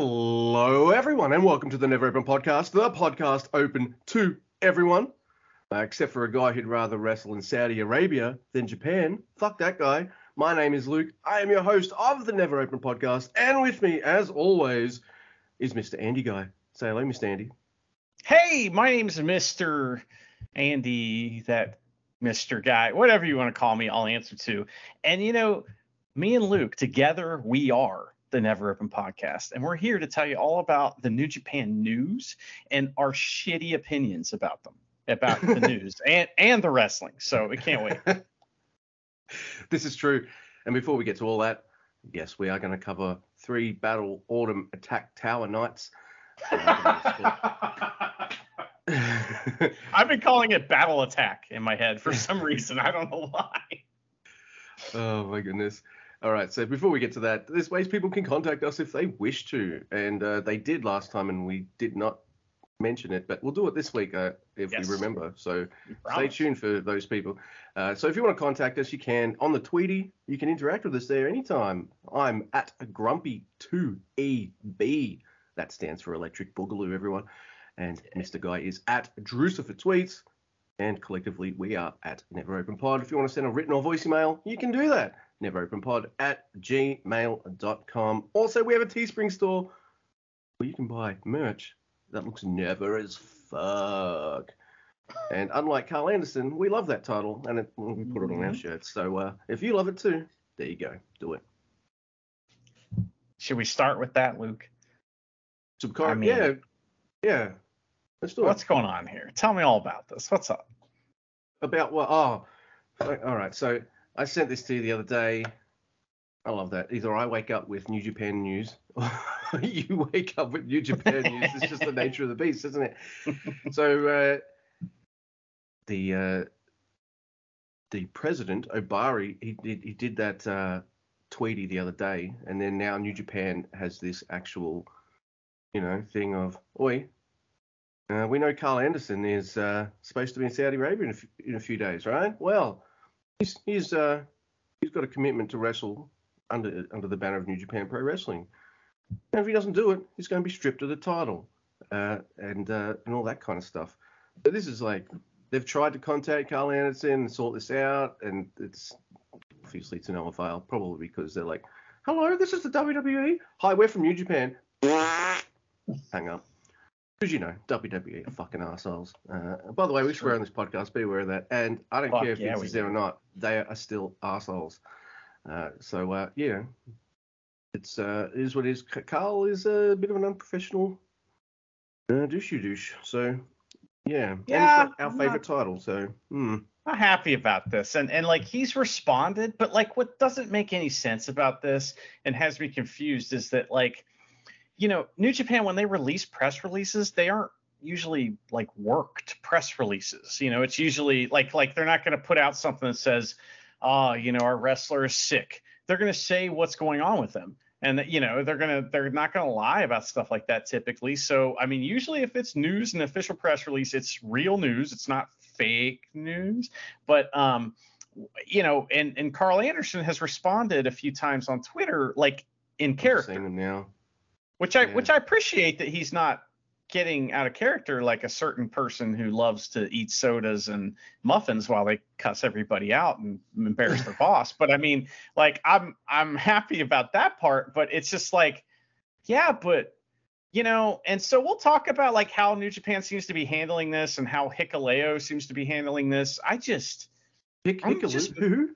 Hello, everyone, and welcome to the Never Open Podcast, the podcast open to everyone, uh, except for a guy who'd rather wrestle in Saudi Arabia than Japan. Fuck that guy. My name is Luke. I am your host of the Never Open Podcast, and with me, as always, is Mr. Andy Guy. Say hello, Mr. Andy. Hey, my name's Mr. Andy, that Mr. Guy, whatever you want to call me, I'll answer to. And you know, me and Luke, together, we are the Never Open Podcast. And we're here to tell you all about the New Japan news and our shitty opinions about them, about the news and, and the wrestling. So we can't wait. this is true. And before we get to all that, yes, we are going to cover three Battle Autumn Attack Tower nights. I've been calling it Battle Attack in my head for some reason. I don't know why. Oh my goodness. All right. So before we get to that, there's ways people can contact us if they wish to, and uh, they did last time, and we did not mention it, but we'll do it this week uh, if yes. we remember. So stay tuned for those people. Uh, so if you want to contact us, you can on the Tweety. You can interact with us there anytime. I'm at Grumpy2EB. That stands for Electric Boogaloo, everyone. And Mr. Guy is at Drucer for tweets. And collectively, we are at Never Open Pod. If you want to send a written or voice email, you can do that neveropenpod at gmail.com. Also, we have a Teespring store where you can buy merch that looks never as fuck. And unlike Karl Anderson, we love that title and it, we put it on our mm-hmm. shirts. So uh, if you love it too, there you go. Do it. Should we start with that, Luke? Subcar- I mean, yeah. Yeah. Let's do What's it. What's going on here? Tell me all about this. What's up? About what? Oh, all right. So I sent this to you the other day. I love that. Either I wake up with New Japan news, or you wake up with New Japan news. It's just the nature of the beast, isn't it? so uh, the uh, the president Ohbari, he did he did that uh, tweety the other day, and then now New Japan has this actual, you know, thing of, oi, uh, we know Karl Anderson is uh, supposed to be in Saudi Arabia in a, f- in a few days, right? Well, he's he's uh he's got a commitment to wrestle under under the banner of New Japan Pro Wrestling. And if he doesn't do it, he's going to be stripped of the title, uh, and uh, and all that kind of stuff. But this is like they've tried to contact Karl Anderson and sort this out, and it's obviously to no avail. Probably because they're like, "Hello, this is the WWE. Hi, we're from New Japan." Hang up. Because you know, WWE are fucking assholes. Uh, by the way, we swear on this podcast, be aware of that. And I don't Fuck care if yeah, is there or not, they are still assholes. Uh, so, uh, yeah, it's uh, it is what it is. Karl is a bit of an unprofessional uh, douchey douche. So, yeah. Yeah. And our favorite not, title. So, hmm. Not happy about this. And, and like he's responded, but like what doesn't make any sense about this and has me confused is that like – you know, New Japan when they release press releases, they aren't usually like worked press releases. You know, it's usually like like they're not going to put out something that says, "Ah, oh, you know, our wrestler is sick." They're going to say what's going on with them. And you know, they're going to they're not going to lie about stuff like that typically. So, I mean, usually if it's news and official press release, it's real news. It's not fake news. But um you know, and and Karl Anderson has responded a few times on Twitter like in character. now which I yeah. which I appreciate that he's not getting out of character like a certain person who loves to eat sodas and muffins while they cuss everybody out and embarrass their boss. But I mean, like I'm I'm happy about that part, but it's just like, yeah, but you know, and so we'll talk about like how New Japan seems to be handling this and how Hikuleo seems to be handling this. I just Hick Hikuleo who?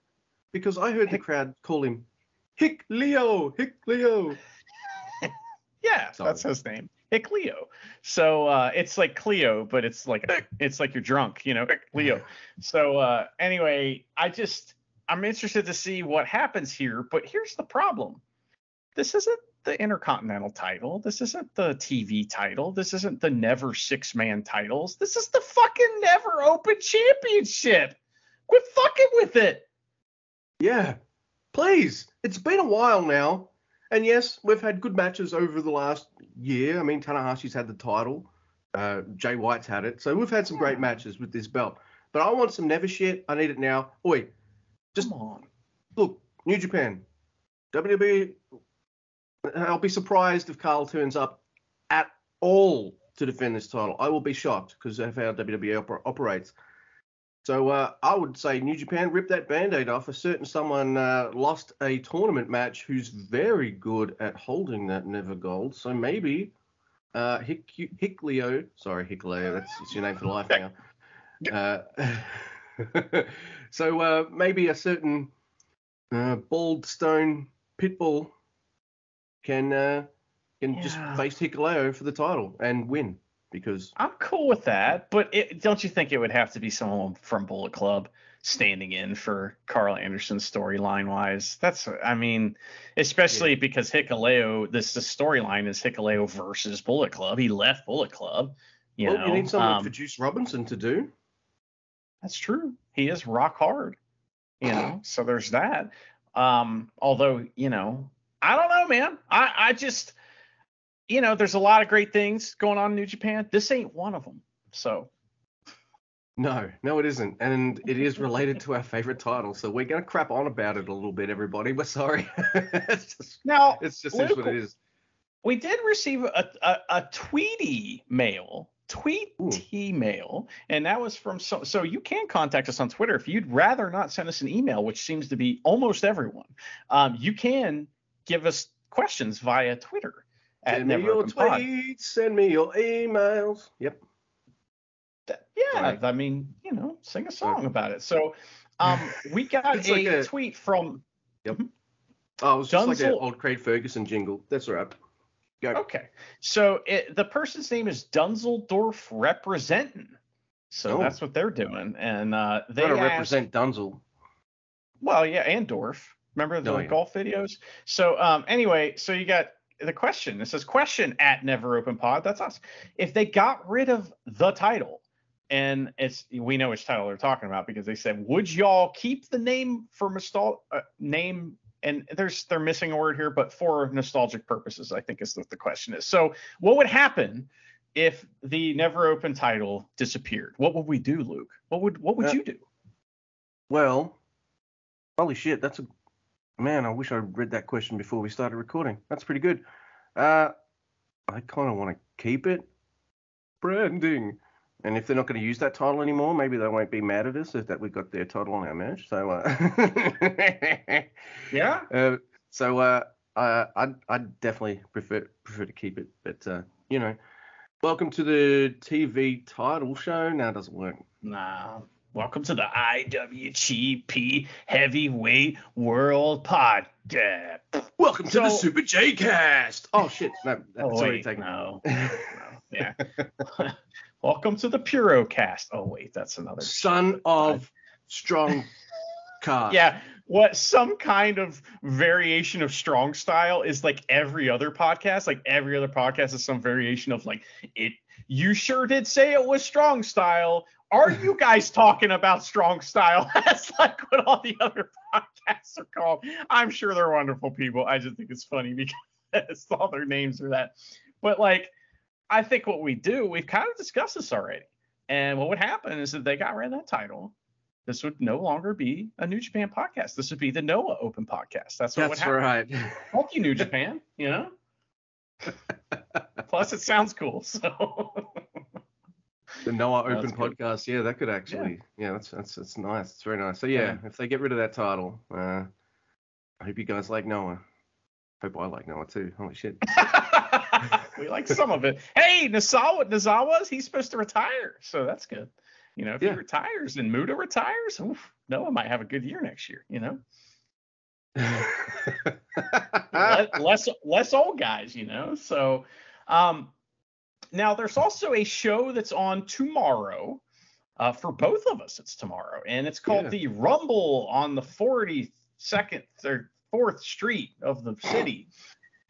Because I heard Hick- the crowd call him Hick Leo, Hick Leo. Yeah, that's his name. Hey Cleo. So uh, it's like Cleo, but it's like it's like you're drunk, you know, Cleo. So uh, anyway, I just I'm interested to see what happens here. But here's the problem: this isn't the Intercontinental title. This isn't the TV title. This isn't the Never Six Man titles. This is the fucking Never Open Championship. Quit fucking with it. Yeah, please. It's been a while now. And yes, we've had good matches over the last year. I mean, Tanahashi's had the title. Uh, Jay White's had it. So we've had some great matches with this belt. But I want some never shit. I need it now. Oi, just Come on. look, New Japan, WWE, I'll be surprised if Karl turns up at all to defend this title. I will be shocked because of how WWE oper- operates. So uh, I would say New Japan rip that band-aid off. A certain someone uh, lost a tournament match who's very good at holding that Never Gold. So maybe uh, Hick, Hickleo, sorry Hickleo, that's it's your name for life now. Uh, so uh, maybe a certain uh, bald stone pitbull can uh, can just face Hikuleo for the title and win because I'm cool with that, but it, don't you think it would have to be someone from Bullet Club standing in for Karl Anderson storyline wise? That's, I mean, especially because Hikaleo, this the storyline is Hikaleo versus Bullet Club. He left Bullet Club. You well, know, you need something um, for Juice Robinson to do. That's true. He is rock hard. You know, so there's that. Um, although, you know, I don't know, man. I, I just, you know, there's a lot of great things going on in New Japan. This ain't one of them. So No, no, it isn't, and it is related to our favorite title. So we're gonna crap on about it a little bit, everybody. We're sorry. it's just, now it's just Luke, what it is. we did receive a, a, a Tweety mail, Tweety Ooh. mail, and that was from so so you can contact us on Twitter if you'd rather not send us an email, which seems to be almost everyone. Um, you can give us questions via Twitter Send me your Open Pod. tweets, send me your emails. Yep. That- yeah, Right. I mean, you know, sing a song about it. So, um, we got a, like a- tweet from. Yep. Oh, it was just like an old Craig Ferguson jingle. That's all right. Go. Okay, so it, the person's name is Dunzeldorf Representing. So Oh. that's what they're doing, and uh, they asked- represent Dunzel. Well, yeah, and Dorf. Remember the Oh, yeah. golf videos? So, um, anyway, so you got the question. It says question at Never Open Pod. That's us. If they got rid of the title, and it's we know which title they're talking about because they said, would y'all keep the name for nostal uh, name? And there's they're missing a word here, but for nostalgic purposes, I think is what the question is. So, what would happen if the Never Open title disappeared? What would we do, Luke? What would what would Uh, you do? Well, holy shit, that's a man. I wish I read that question before we started recording. That's pretty good. Uh, I kind of want to keep it branding. And if they're not going to use that title anymore, maybe they won't be mad at us if that we've got their title on our match. So, uh, Yeah. uh, so uh, I, I'd, I'd definitely prefer prefer to keep it. But uh, you know, welcome to the TV title show. Now it doesn't work. Nah. Welcome to the IWGP Heavyweight World Podcast. Welcome to the Super J Cast. Oh shit, no, that's Oh, already wait, taken. no. no. Yeah. Welcome to the Puro Cast. Oh wait, that's another. Son of strong car. Yeah. What some kind of variation of strong style is like every other podcast. Like every other podcast is some variation of like it. You sure did say it was strong style. Are you guys talking about strong style? That's like what all the other podcasts are called. I'm sure they're wonderful people. I just think it's funny because all their names are that. But like, I think what we do, we've kind of discussed this already. And what would happen is if they got rid of that title, this would no longer be a New Japan podcast. This would be the Noah Open podcast. That's what would that's happen. right. Thank you, New Japan. You know. Plus, it sounds cool. So. The Noah That's Open good. podcast. Yeah, that could actually. Yeah, that's that's that's nice. It's very nice. So yeah, if they get rid of that title, uh, I hope you guys like Noah. Hope I like Noah too. Holy shit. we like some of it. Hey, Nasawa, Nazawa's he's supposed to retire, so that's good. You know, if Yeah. he retires and Muda retires, oof, Noah might have a good year next year. You know, Le- less less old guys. You know, so um, now there's also a show that's on tomorrow. Uh, for both of us, it's tomorrow, and it's called Yeah. the Rumble on the 42nd or 4th Street of the city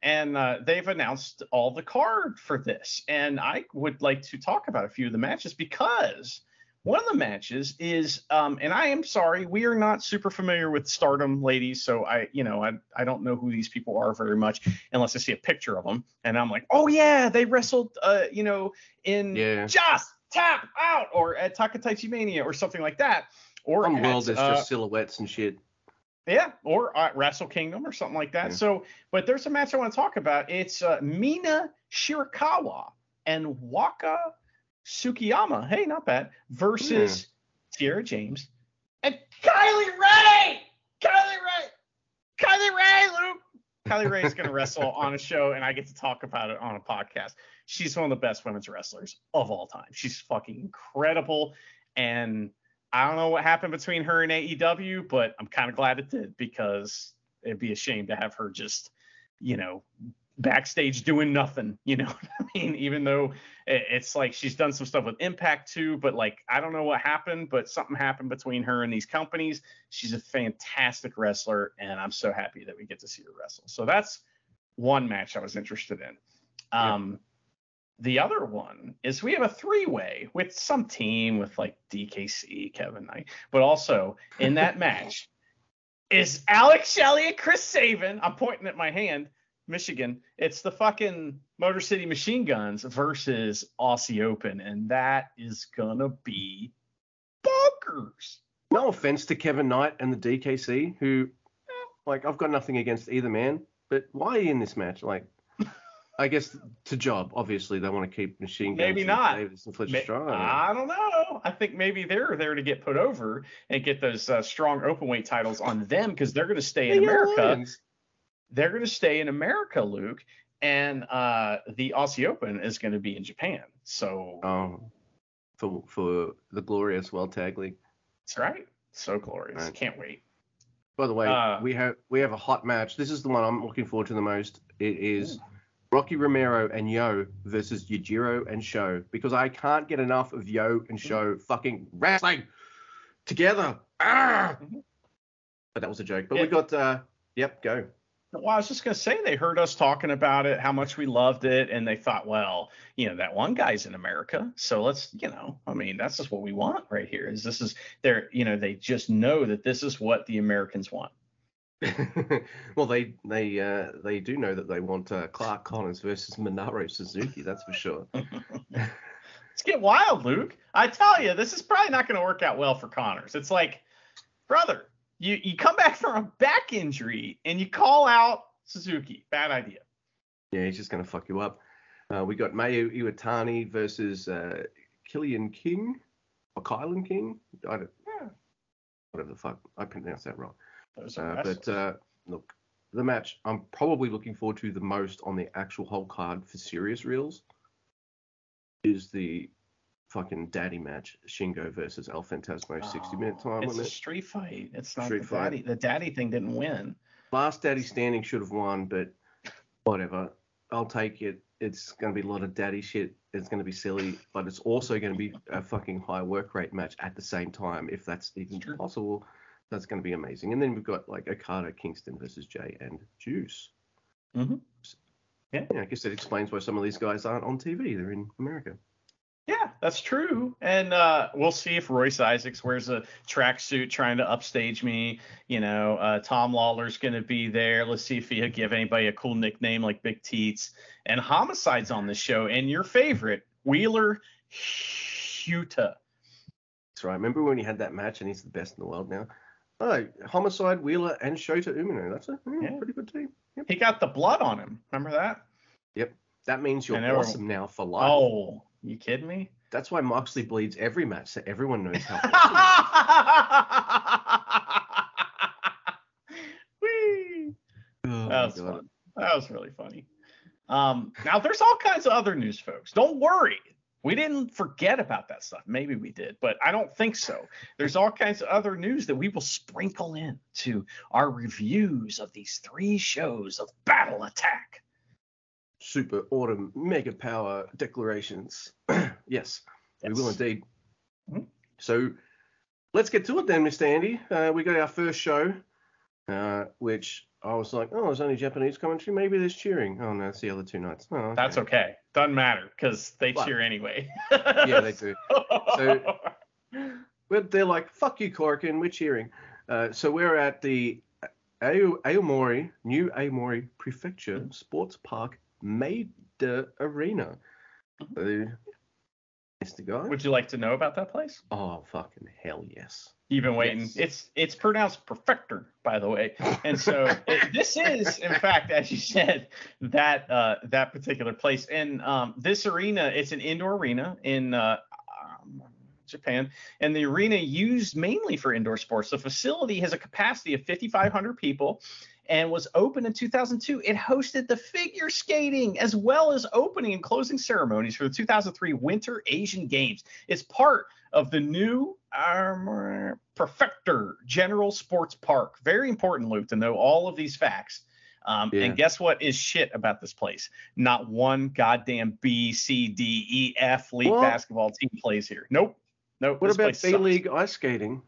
and uh, they've announced all the card for this. And I would like to talk about a few of the matches because one of the matches is, um, and I am sorry, we are not super familiar with Stardom ladies, so I, you know, I, I don't know who these people are very much unless I see a picture of them, and I'm like, oh yeah, they wrestled, uh, you know, in yeah. Just Tap Out or at Takataichi Mania or something like that. Or at, World, there's uh, just silhouettes and shit. Yeah, or uh, Wrestle Kingdom or something like that. Yeah. So, but there's a match I want to talk about. It's uh, Mina Shirakawa and Waka Tsukiyama. Hey, not bad. Versus Sierra James and Kylie Rae. Kylie Rae. Kylie Rae, Luke. Kylie Rae is going to wrestle on a show, and I get to talk about it on a podcast. She's one of the best women's wrestlers of all time. She's fucking incredible, and I don't know what happened between her and AEW, but I'm kind of glad it did because it'd be a shame to have her just, you know, backstage doing nothing. You know what I mean? Even though it's like she's done some stuff with Impact too, but like I don't know what happened, but something happened between her and these companies. She's a fantastic wrestler, and I'm so happy that we get to see her wrestle. So that's one match I was interested in. Um, the other one is we have a three-way with some team with like DKC, Kevin Knight, but also in that match is Alex Shelley and Chris Sabin. I'm pointing at my hand, Michigan. It's the fucking Motor City Machine Guns versus Aussie Open, and that is gonna be bonkers. No offense to Kevin Knight and the DKC, who, eh, like, I've got nothing against either man, but why are you in this match? Like, I guess to job, obviously they want to keep machine guns. Maybe not. Davis and Fletcher Ma- Strong. I don't know. I think maybe they're there to get put over and get those uh, strong open weight titles on them because they're going to stay in America. They're going to stay in America, Luke, and uh, the Aussie Open is going to be in Japan. So Oh, for for the glorious World Tag League. that's right. So glorious. Right. Can't wait. By the way, Uh, we have we have a hot match. This is the one I'm looking forward to the most. It is Rocky Romero and Yo versus Yujiro and Sho because I can't get enough of Yo and Sho fucking wrestling together. Ah! Mhm. But that was a joke. But Yeah. we got uh yep, go. Well, I was just going to say they heard us talking about it, how much we loved it, and they thought, well, you know, that one guy's in America, so let's, you know, I mean, that's just what we want right here. Is this is they're, you know, they just know that this is what the Americans want. well, they they uh, they do know that they want uh, Clark Connors versus Minoru Suzuki. That's for sure. Let's get wild, Luke. I tell you, this is probably not going to work out well for Connors. It's like, brother, you you come back from a back injury and you call out Suzuki. Bad idea. Yeah, he's just gonna fuck you up. Uh, we got Mayu Iwatani versus uh, Killian King or Kylan King. I don't, Yeah. whatever the fuck. I pronounced that wrong. Are Uh, but uh, look, the match I'm probably looking forward to the most on the actual whole card for serious reels is the fucking daddy match, Shingo versus El Fantasmo, 60 minute time It's a street fight. It's not Street the fight. daddy. The daddy thing didn't win. Last daddy standing should have won, but whatever. I'll take it. It's going to be a lot of daddy shit. It's going to be silly, but it's also going to be a fucking high work rate match at the same time, if that's even True. possible. That's going to be amazing. And then we've got like Okada, Kingston versus Jay and Juice. Mhm. Yeah. Yeah, I guess that explains why some of these guys aren't on TV. They're in America. Yeah, that's true. And uh, we'll see if Royce Isaacs wears a tracksuit trying to upstage me. You know, uh, Tom Lawlor's going to be there. Let's see if he'll give anybody a cool nickname like Big Teats. And Homicide's on the show. And your favorite, Wheeler Yuta. That's right. Remember when he had that match and he's the best in the world now? Oh, Homicide, Wheeler, and Shota Umino. That's a mm, Yeah. pretty good team. Yep. He got the blood on him. Remember that? Yep. That means you're And everyone- awesome now for life. Oh, you kidding me? That's why Moxley bleeds every match, so everyone knows how. Whee! Oh, That was fun. That was really funny. Um, now there's all kinds of other news, folks. Don't worry. We didn't forget about that stuff. Maybe we did, but I don't think so. There's all kinds of other news that we will sprinkle in to our reviews of these three shows of Battle Attack. Super autumn mega power declarations. yes, we will Yes. indeed. Mhm. So let's get to it then, Mr. Andy. Uh, we got our first show, uh, which I was like, oh, there's only Japanese commentary. Maybe there's cheering. Oh no, it's the other two nights. Oh, okay. That's okay. Doesn't matter because they What? cheer anyway. Yeah, they do. So- But they're like, fuck you, Corkin, we're cheering. Uh, so we're at the Aomori, New Aomori Prefecture Sports Park Maeda Arena. So, Mr. Guy? Would you like to know about that place? Oh, fucking hell yes. You've been waiting. Yes. It's it's pronounced perfector, by the way. And so it, this is, in fact, as you said, that uh, that particular place. And um, this arena, it's an indoor arena in uh, um, Japan, and the arena used mainly for indoor sports. The facility has a capacity of 5,500 people. And was open in 2002. It hosted the figure skating as well as opening and closing ceremonies for the 2003 Winter Asian Games. It's part of the new um, Perfector General Sports Park. Very important, Luke, to know all of these facts. Um, Yeah. And guess what is shit about this place? Not one goddamn B, C, D, E, F league What? basketball team plays here. Nope. Nope. What about B. League ice skating?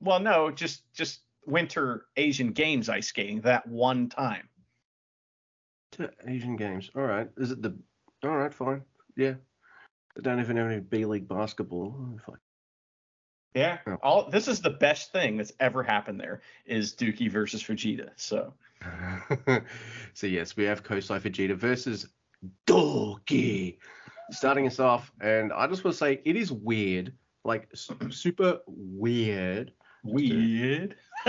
Well, no, just just Winter Asian Games ice skating that one time. To Asian Games. All right. Is it the? All right, fine. Yeah. I don't even have any B League basketball. Oh, fuck. Yeah. Yeah. All this is the best thing that's ever happened there is Dookie versus Fujita. So so yes, we have Kosei Fujita versus Dookie. Starting us off, and I just want to say it is weird, like super weird. Weird.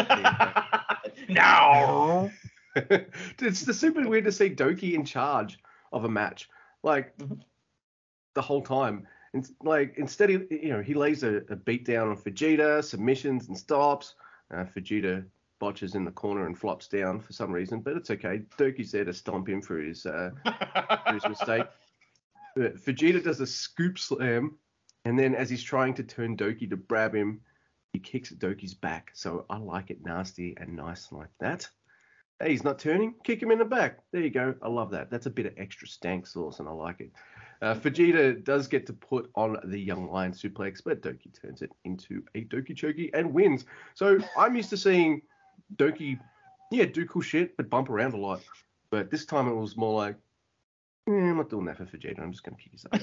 No. it's the super weird to see Doki in charge of a match, like Mhm. the whole time. And like instead, he, you know, he lays a, a beat down on Vegeta, submissions and stops. Uh, Vegeta botches in the corner and flops down for some reason, but it's okay. Doki's there to stomp him for his uh, for his mistake. But Vegeta does a scoop slam, and then as he's trying to turn Doki to grab him, he kicks Doki's back. So I like it nasty and nice like that. Hey, he's not turning. Kick him in the back. There you go. I love that. That's a bit of extra stank sauce, and I like it. Uh, Vegeta does get to put on the young lion suplex, but Doki turns it into a Doki Choki and wins. So I'm used to seeing Doki, yeah, do cool shit, but bump around a lot. But this time it was more like, Eh, I'm not doing that for Vegeta. I'm just gonna kick his ass.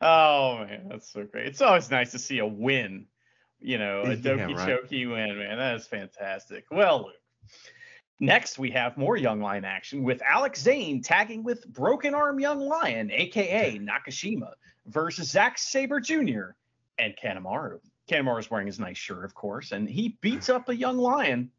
oh man, that's so great. It's always nice to see a win. You know, a Yeah, Doki right. Choki win, man. That is fantastic. Well, Luke. Next, we have more Young Lion action with Alex Zayne tagging with Broken Arm Young Lion, aka Nakashima, versus Zack Sabre Jr. and Kanemaru. Kanemaru is wearing his nice shirt, of course, and he beats up a young lion.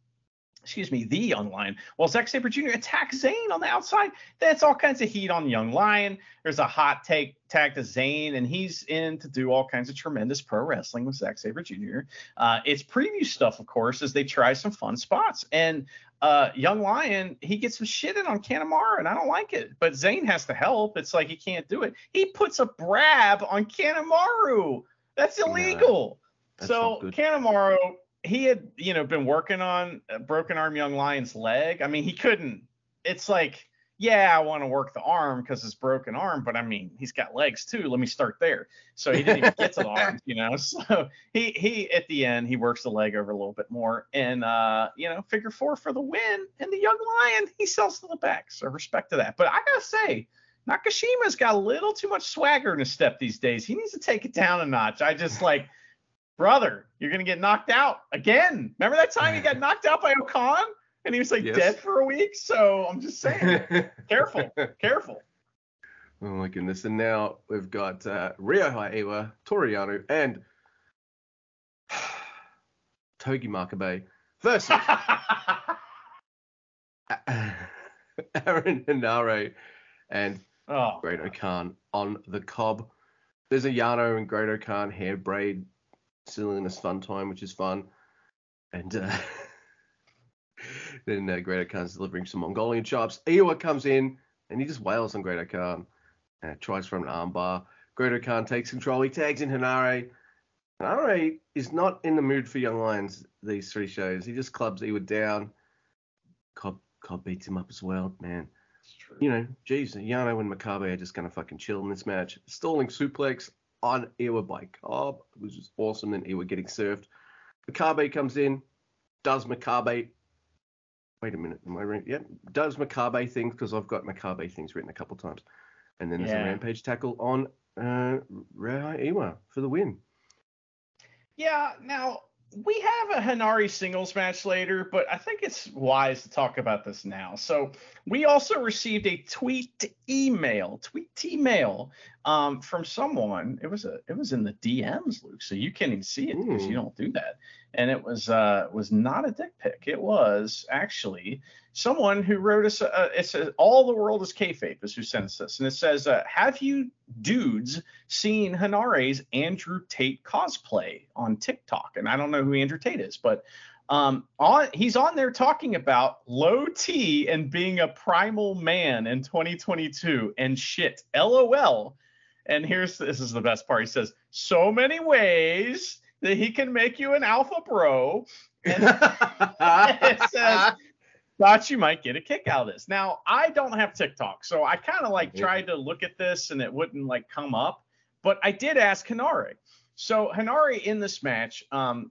Excuse me, the young lion. While Zack Sabre Jr. attacks Zayne on the outside. That's all kinds of heat on young lion. There's a hot take tag to Zayne, and he's in to do all kinds of tremendous pro wrestling with Zack Sabre Jr. Uh, it's preview stuff, of course, as they try some fun spots. And uh, Young Lion, he gets some shit in on Kanemaru, and I don't like it. But Zayne has to help. It's like he can't do it. He puts a brab on Kanemaru. That's Yeah, illegal. that's so. Kanemaru, he had, you know, been working on Broken Arm Young Lion's leg. I mean, he couldn't. It's like, yeah, I want to work the arm because it's broken arm, but I mean, he's got legs too. Let me start there. So he didn't even get to the arm, you know. So he he at the end he works the leg over a little bit more, and uh, you know, figure four for the win. And the young lion he sells to the back, so respect to that. But I gotta say, Nakashima's got a little too much swagger in his step these days. He needs to take it down a notch. I just like, brother, you're gonna get knocked out again. Remember that time he got knocked out by Okan and he was like Yes. dead for a week? So I'm just saying, careful, careful. Oh my goodness. And now we've got uh, Ryohei Iwa, Toriano, and Togi Makabe versus Aaron Henare and oh, Great Khan on the cob. There's a Yano and Great Khan hair braid silliness fun time, which is fun. And uh, then uh, Great Khan's delivering some Mongolian chops. Iwa comes in and he just wails on Great Khan. Uh, tries from an armbar. Great Khan takes control. He tags in Henare. Henare is not in the mood for Young Lions these three shows. He just clubs Iwa down. Cobb, Cobb beats him up as well, man you know, geez, Yano and Makabe are just gonna fucking chill in this match. Stalling suplex on Iwa by Cobb, which is awesome. Then Iwa getting served. Makabe comes in, does Makabe. Wait a minute, am I right? Yep, does Makabe things because I've got Makabe things written a couple times. And then there's Yeah. a rampage tackle on uh, Rei Iwa for the win. Yeah, now we have a Henare singles match later, but I think it's wise to talk about this now. So we also received a tweet email, tweet email um, from someone. It was a it was in the DMs, Luke. So you can't even see it because you don't do that. And it was uh was not a dick pic. It was actually someone who wrote us. Uh, it says all the world is kayfabe is who sent us this, and it says, uh, "Have you dudes seen Henare's Andrew Tate cosplay on TikTok?" And I don't know who Andrew Tate is, but um, on he's on there talking about low T and being a primal man in 2022 and shit. LOL. And here's this is the best part. He says, "So many ways." That he can make you an alpha bro, and it says thought you might get a kick out of this. Now, I don't have TikTok, so I kind of like tried to look at this and it wouldn't like come up, but I did ask Henare. So Henare in this match, um,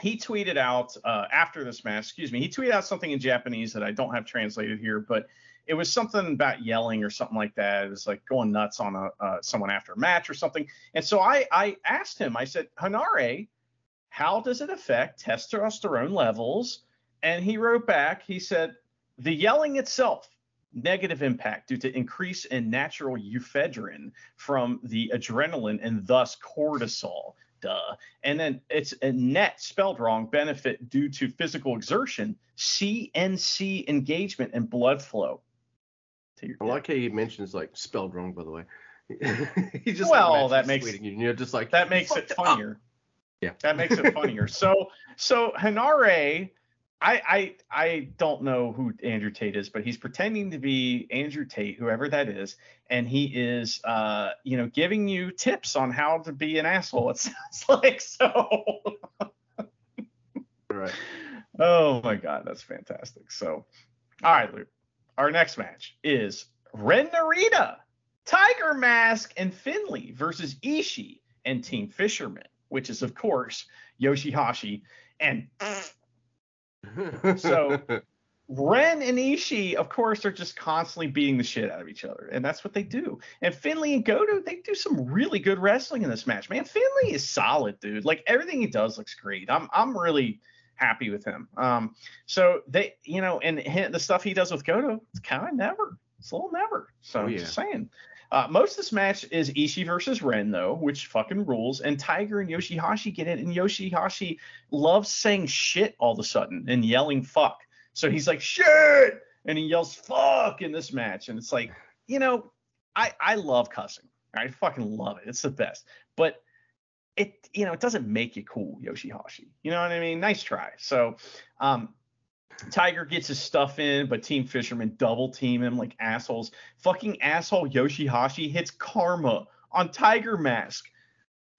he tweeted out uh, after this match, excuse me, he tweeted out something in Japanese that I don't have translated here, but it was something about yelling or something like that. It was like going nuts on a uh, someone after a match or something. And so I I asked him, I said, Henare, how does it affect testosterone levels? And he wrote back, he said, the yelling itself, negative impact due to increase in natural ephedrine from the adrenaline and thus cortisol. Duh. And then it's a net spelled wrong benefit due to physical exertion, CNC engagement and blood flow. To your I like how he mentions like spelled wrong, by the way. he just Well, like, that makes- you, and you're just like that makes it up." funnier. Yeah. That makes it funnier. so so Henare, I I I don't know who Andrew Tate is, but he's pretending to be Andrew Tate, whoever that is, and he is uh you know giving you tips on how to be an asshole. It sounds like so. Right. Oh my god, that's fantastic. So, all right, Luke. Our next match is Ren Narita, Tiger Mask, and Finley versus Ishii and Team Fisherman, which is of course Yoshihashi and So- Ren and Ishii, of course, are just constantly beating the shit out of each other, and that's what they do. And Finley and Goto, they do some really good wrestling in this match. Man, Finley is solid, dude. Like everything he does looks great. I'm I'm really happy with him. Um, so they, you know, and the stuff he does with Goto, it's kind of never. It's a little never. So Oh, I'm yeah. just saying. Uh, most of this match is Ishii versus Ren, though, which fucking rules. And Tiger and Yoshihashi get it, and Yoshihashi loves saying shit all of a sudden and yelling fuck. So he's like shit, and he yells fuck in this match, and it's like, you know, I I love cussing. I fucking love it. It's the best. But it you know it doesn't make you cool, Yoshihashi. You know what I mean? Nice try. So um Tiger gets his stuff in, but Team Fisherman double team him like assholes. Fucking asshole Yoshihashi hits Karma on Tiger Mask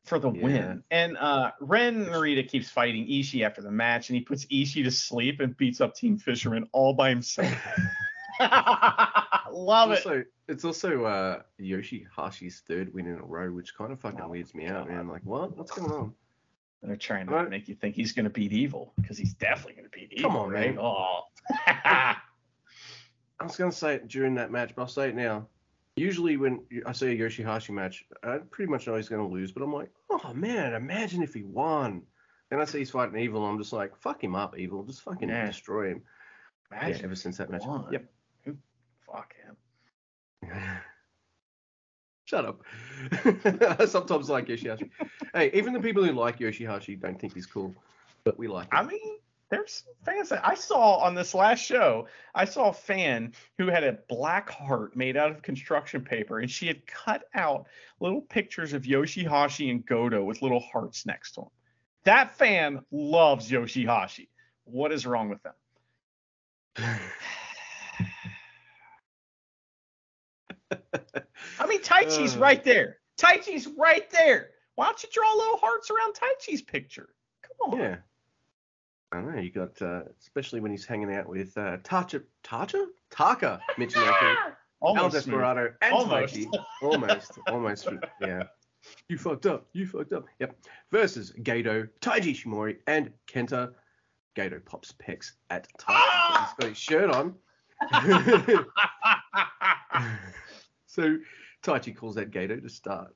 for the Yeah. win. And uh Ren Narita keeps fighting Ishii after the match, and he puts Ishii to sleep and beats up Team Fisherman all by himself. Love it. also, it's also uh, Yoshihashi's third win in a row, which kind of fucking Oh, weirds me out, man. Like, what? What's going on? They're trying to Right. make you think he's going to beat evil because he's definitely going to beat evil. Come on, right? man. Oh. I was going to say it during that match, but I'll say it now. Usually, when I see a Yoshihashi match, I pretty much know he's going to lose, but I'm like, oh man, imagine if he won. Then I see he's fighting Evil, I'm just like, fuck him up, Evil. Just fucking Yeah. destroy him. Yeah, ever since that match. won. Yep. Fuck him. Shut up. I sometimes like Yoshihashi. hey, even the people who like Yoshihashi don't think he's cool, but we like him. I mean, there's fans that I saw on this last show. I saw a fan who had a black heart made out of construction paper, and she had cut out little pictures of Yoshihashi and Goto with little hearts next to him. That fan loves Yoshihashi. What is wrong with them? I mean, Taichi's Uh. right there. Taichi's right there. Why don't you draw little hearts around Taichi's picture? Come on. yeah. I don't know. You got, uh, especially when he's hanging out with uh, Tacha, Tacha? Taka Michinoku, El. Desperado, and Almost. Taichi. Almost. Almost. Yeah. You fucked up. You fucked up. Yep. Versus Gato, Taiji Ishimori, and Kenta. Gato pops pecs at Taichi. He's got his shirt on. so Taichi calls out Gato to start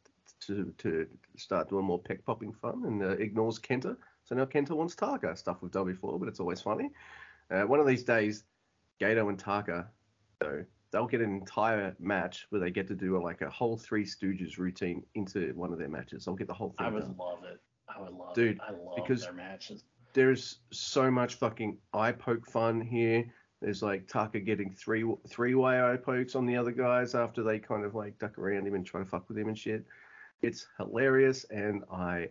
to to start doing more peck popping fun and uh, ignores Kenta. So now Kenta wants Taka. Stuff we've done before, but it's always funny. Uh, one of these days, Gato and Taka, so they'll get an entire match where they get to do a, like a whole Three Stooges routine into one of their matches. They'll get the whole thing. I would done. love it. I would love Dude, it. I love because- their matches. There's so much fucking eye poke fun here. There's like Taka getting three three way eye pokes on the other guys after they kind of like duck around him and try to fuck with him and shit. It's hilarious and I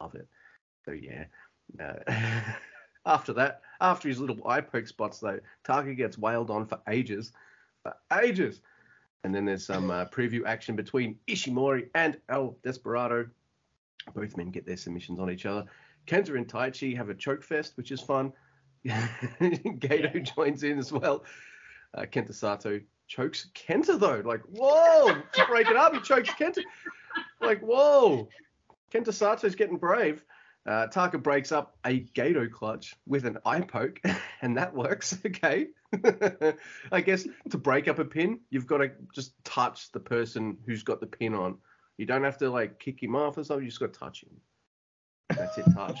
love it. So yeah. Uh, after that, after his little eye poke spots though, Taka gets wailed on for ages, for ages. And then there's some uh, preview action between Ishimori and El Desperado. Both men get their submissions on each other. Kenta and Taichi have a choke fest, which is fun. Gato Yeah. joins in as well. Uh, Kenta Sato chokes Kenta though. Like, whoa, to break it up, he chokes Kenta. Like, whoa. Kenta Sato's getting brave. Uh, Taka breaks up a Gato clutch with an eye poke, and that works. Okay. I guess to break up a pin, you've got to just touch the person who's got the pin on. You don't have to like kick him off or something. You just got to touch him. That's it. Touch.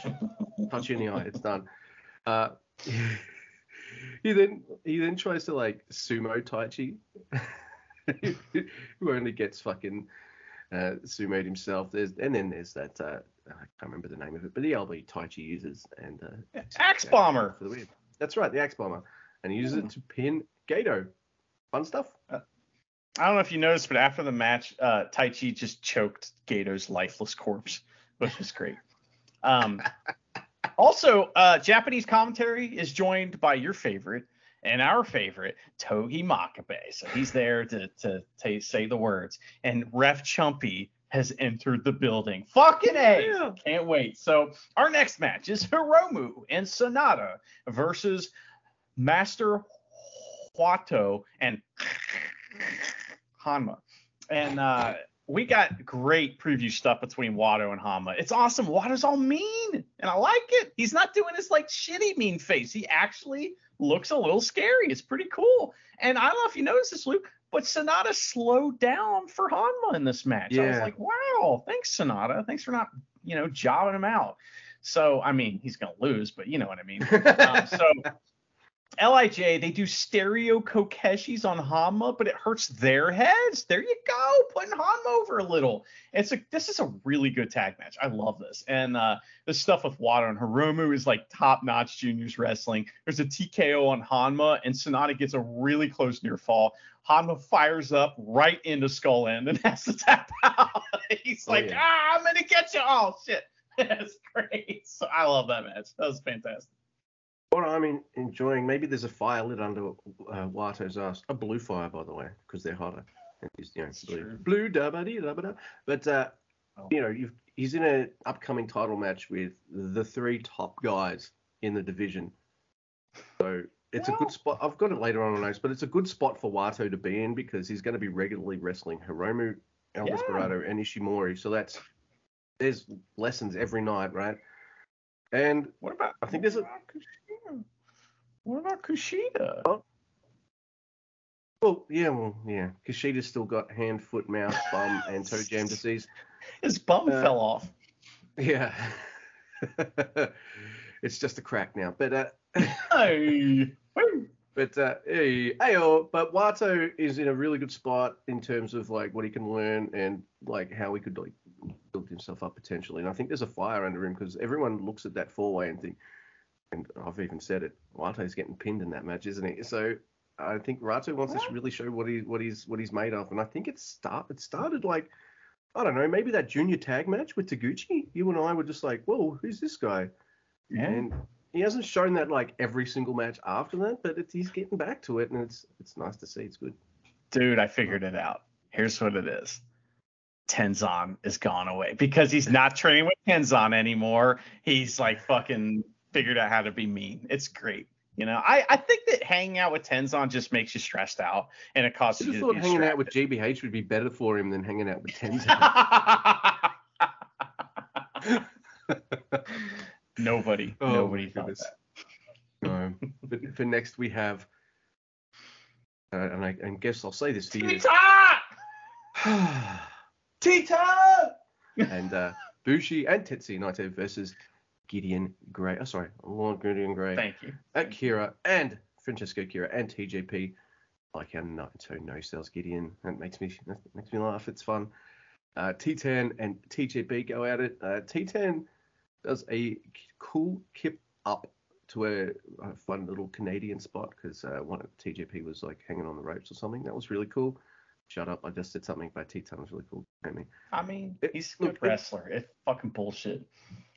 touch you in the eye. It's done. Uh, he then he then tries to like sumo Taichi, who only gets fucking uh, sumoed himself. There's and then there's that uh, I can't remember the name of it, but the LB Taichi uses and uh, Axe Bomber. for the win. That's right, the axe bomber, and he uses it to pin Gato. Fun stuff. I don't know if you noticed, but after the match, uh, Taichi just choked Gato's lifeless corpse, which was great. Um, also, uh, Japanese commentary is joined by your favorite and our favorite, Togi Makabe. So he's there to, to, to say the words. And Ref Chumpy has entered the building. Fucking A! Yeah. Can't wait. So our next match is Hiromu and SANADA versus Master Wato and Hanma. And uh, we got great preview stuff between Wato and Hanma. It's awesome. Wato's all mean, and I like it. He's not doing his like shitty mean face. He actually looks a little scary. It's pretty cool. And I don't know if you noticed this, Luke, but SANADA slowed down for Hanma in this match. I was like, wow, thanks, SANADA. Thanks for not, you know, jobbing him out. So, I mean, he's going to lose, but you know what I mean. Um, so Lij they do stereo kokeshis on Hanma, but it hurts their heads. There you go, putting Hanma over a little. It's like this is a really good tag match. I love this. And uh the stuff with Wada and Hiromu is like top notch juniors wrestling. There's a TKO on Hanma, and SANADA gets a really close near fall. Hanma fires up right into Skull End and has to tap out. He's Oh, like, yeah. ah, I'm gonna get you. Oh shit. That's great. So I love that match. That was fantastic. What I'm en- enjoying, maybe there's a fire lit under uh, Wato's ass. A blue fire, by the way, because they're hotter. And he's, you know, blue, true. blue da ba dee da ba da. But uh, Oh. you know, you've, he's in an upcoming title match with the three top guys in the division. So it's a good spot. I've got it later on in notes, but it's a good spot for Wato to be in because he's going to be regularly wrestling Hiromu, El Yeah. Desperado, and Ishimori. So that's there's lessons every night, right? And What about I think there's a- what about Kushida? Kushida? Well, yeah, well, yeah. Kushida's still got hand, foot, mouth, bum, and toe jam disease. His bum Uh, fell off. Yeah. it's just a crack now. But uh, Hey. But uh, hey, ayo, but Wato is in a really good spot in terms of like what he can learn and like how he could like build himself up potentially. And I think there's a fire under him because everyone looks at that four way and think, and I've even said it, Wato's getting pinned in that match, isn't he? So I think Wato wants to really show what he what he's what he's made of, and I think it start it started like I don't know, maybe that junior tag match with Taguchi. You and I were just like, whoa, who's this guy? Yeah. And he hasn't shown that like every single match after that, but it's, he's getting back to it, and it's it's nice to see. It's good. Dude, I figured it out. Here's what it is. Tenzan is gone away because he's not training with Tenzan anymore. He's like fucking figured out how to be mean. It's great. You know, I, I think that hanging out with Tenzan just makes you stressed out and it I causes just you to thought be hanging out with JBH would be better for him than hanging out with Tenzan. nobody, Oh, nobody thought goodness. that. no, but for next we have, uh, and I and guess I'll say this to you. Tita! Tita! and uh, Bushi and Tetsuya Naito versus Gideon Gray. Oh, sorry, Lord Gideon Gray. Thank you. At Kira and Francesco Akira and TJP. I like how Naito no sells Gideon. That makes me that makes me laugh. It's fun. Uh, Titan and TJP go at it. Uh, Titan does a cool kip up to a, a fun little Canadian spot because uh, one of TJP was like hanging on the ropes or something. That was really cool. Shut up! I just did something by Titan was really cool. I mean, I mean, It- he's a good look, wrestler. It's fucking bullshit.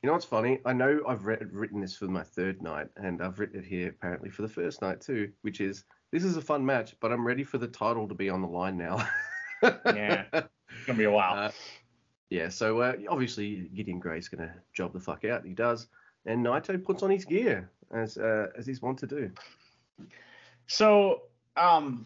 You know what's funny? I know I've read, written this for my third night, and I've written it here apparently for the first night too, which is this is a fun match, but I'm ready for the title to be on the line now. Yeah. It's gonna be a while. Uh, yeah, so uh, obviously Gideon Gray's gonna job the fuck out. He does, and Naito puts on his gear as uh, as he's wont to do. So, um,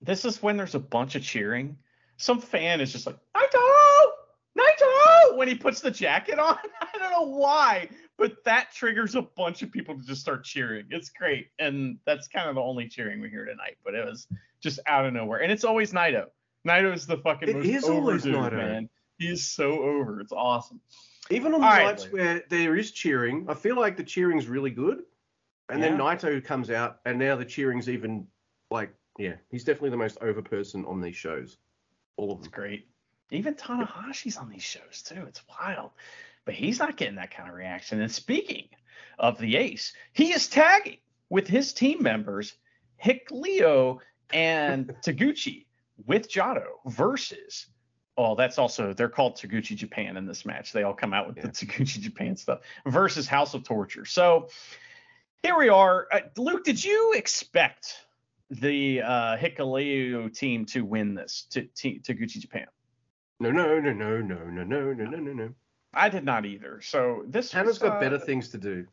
this is when there's a bunch of cheering. Some fan is just like, Naito! Naito! When he puts the jacket on. I don't know why, but that triggers a bunch of people to just start cheering. It's great. And that's kind of the only cheering we hear tonight, but it was just out of nowhere. And it's always Naito. Naito's the fucking It most is always Naito. man. He is so over. It's awesome. Even on the right. nights where there is cheering, I feel like the cheering's really good, and then Yeah. Naito comes out, and now the cheering's even like yeah, he's definitely the most over person on these shows, all of It's them. great. Even Tanahashi's on these shows too. It's wild. But he's not getting that kind of reaction. And speaking of the ace, he is tagging with his team members, Hikuleo and Taguchi with Jado versus. Oh, that's also they're called Taguchi Japan in this match. They all come out with the Yeah. Taguchi Japan stuff versus House of Torture. So here we are. Uh, Luke, did you expect the uh, Hikuleo team to win this to, to Taguchi Japan? No, no, no, no, no, no, no, no, no, no, no. I did not either. So this Hannah's was, got uh, better things to do.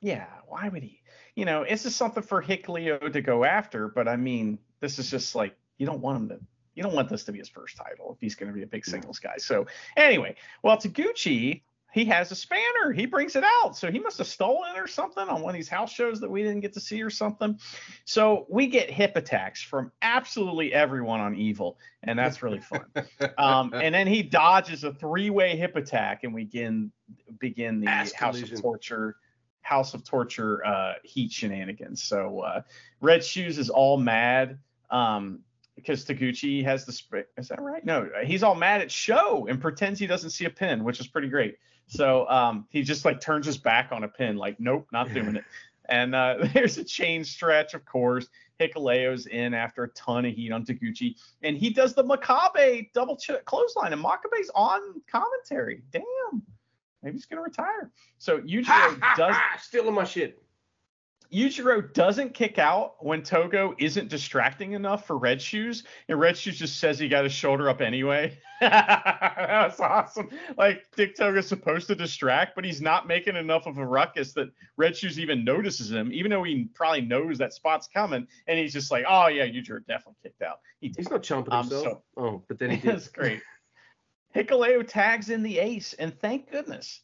Yeah, why would he? You know, this is something for Hikuleo to go after, but I mean, this is just like you don't want him to. You don't want this to be his first title if he's going to be a big singles guy. So anyway, well, Taguchi, he has a spanner. He brings it out. So he must have stolen it or something on one of these house shows that we didn't get to see or something. So we get hip attacks from absolutely everyone on Evil, and that's really fun. um, and then he dodges a three-way hip attack, and we begin begin the Ass House collision. of Torture House of Torture uh, heat shenanigans. So uh, Red Shoes is all mad um, because Taguchi has the sp- is that right? No, he's all mad at SHO and pretends he doesn't see a pin, which is pretty great. So um, he just like turns his back on a pin, like nope, not doing it. And uh, there's a chain stretch, of course. Hikuleo's in after a ton of heat on Taguchi, and he does the Makabe double ch- clothesline, and Makabe's on commentary. Damn, maybe he's gonna retire. So Yujiro does stealing my shit. Yujiro doesn't kick out when Togo isn't distracting enough for Red Shoes, and Red Shoes just says he got his shoulder up anyway. That's awesome. Like Dick Togo's supposed to distract, but he's not making enough of a ruckus that Red Shoes even notices him, even though he probably knows that spot's coming, and he's just like, "Oh yeah, Yujiro definitely kicked out." He did. He's not chomping Um, himself. so- oh, but then he did. That's great. Hikuleo tags in the ace, and thank goodness,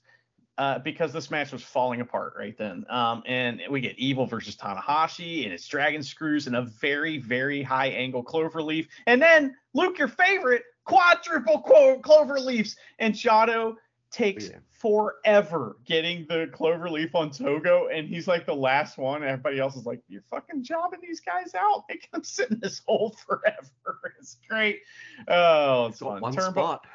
uh, because this match was falling apart right then. Um, and we get Evil versus Tanahashi, and it's Dragon Screws and a very, very high angle clover leaf. And then, Luke, your favorite, quadruple clo- clover leaves. And Jado takes Yeah. forever getting the clover leaf on Togo, and he's like the last one. Everybody else is like, You're fucking jobbing these guys out, making them sit in this hole forever. It's great. Oh, it's It's fun. one spot.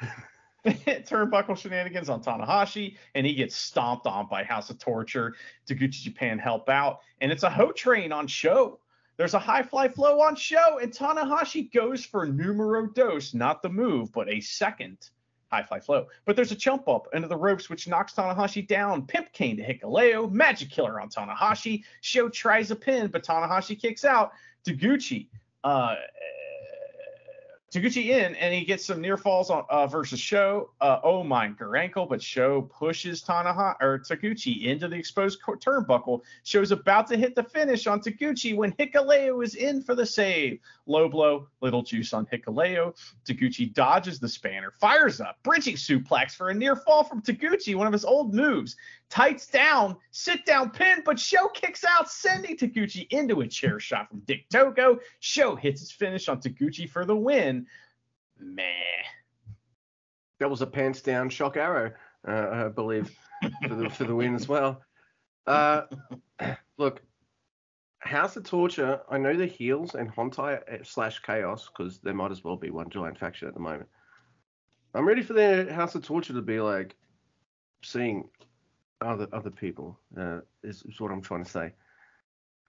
turnbuckle shenanigans on Tanahashi, and he gets stomped on by House of Torture. Taguchi Japan help out, and it's a Ho train on SHO. There's a high fly flow on SHO, and Tanahashi goes for numero dos, not the move, but a second high fly flow. But there's a jump up into the ropes, which knocks Tanahashi down. Pimp cane to Hikuleo, magic killer on Tanahashi. SHO tries a pin, but Tanahashi kicks out. Taguchi uh, Taguchi in, and he gets some near falls on uh, versus SHO. Uh, oh my ankle, but SHO pushes Tanaha or Taguchi into the exposed co- turnbuckle. SHO's about to hit the finish on Taguchi when Hikuleo is in for the save. Low blow, little juice on Hikuleo. Taguchi dodges the spanner, fires up, bridging suplex for a near fall from Taguchi, one of his old moves. Tights down, sit down pin, but SHO kicks out, sending Taguchi into a chair shot from Dick Togo. SHO hits his finish on Taguchi for the win. Meh. That was a pants down shock arrow, uh, I believe. for the for the win as well. Uh, look, House of Torture. I know they're heels and Hontai slash Chaos because there might as well be one giant faction at the moment. I'm ready for their House of Torture to be like seeing other other people. Uh, is, is what I'm trying to say.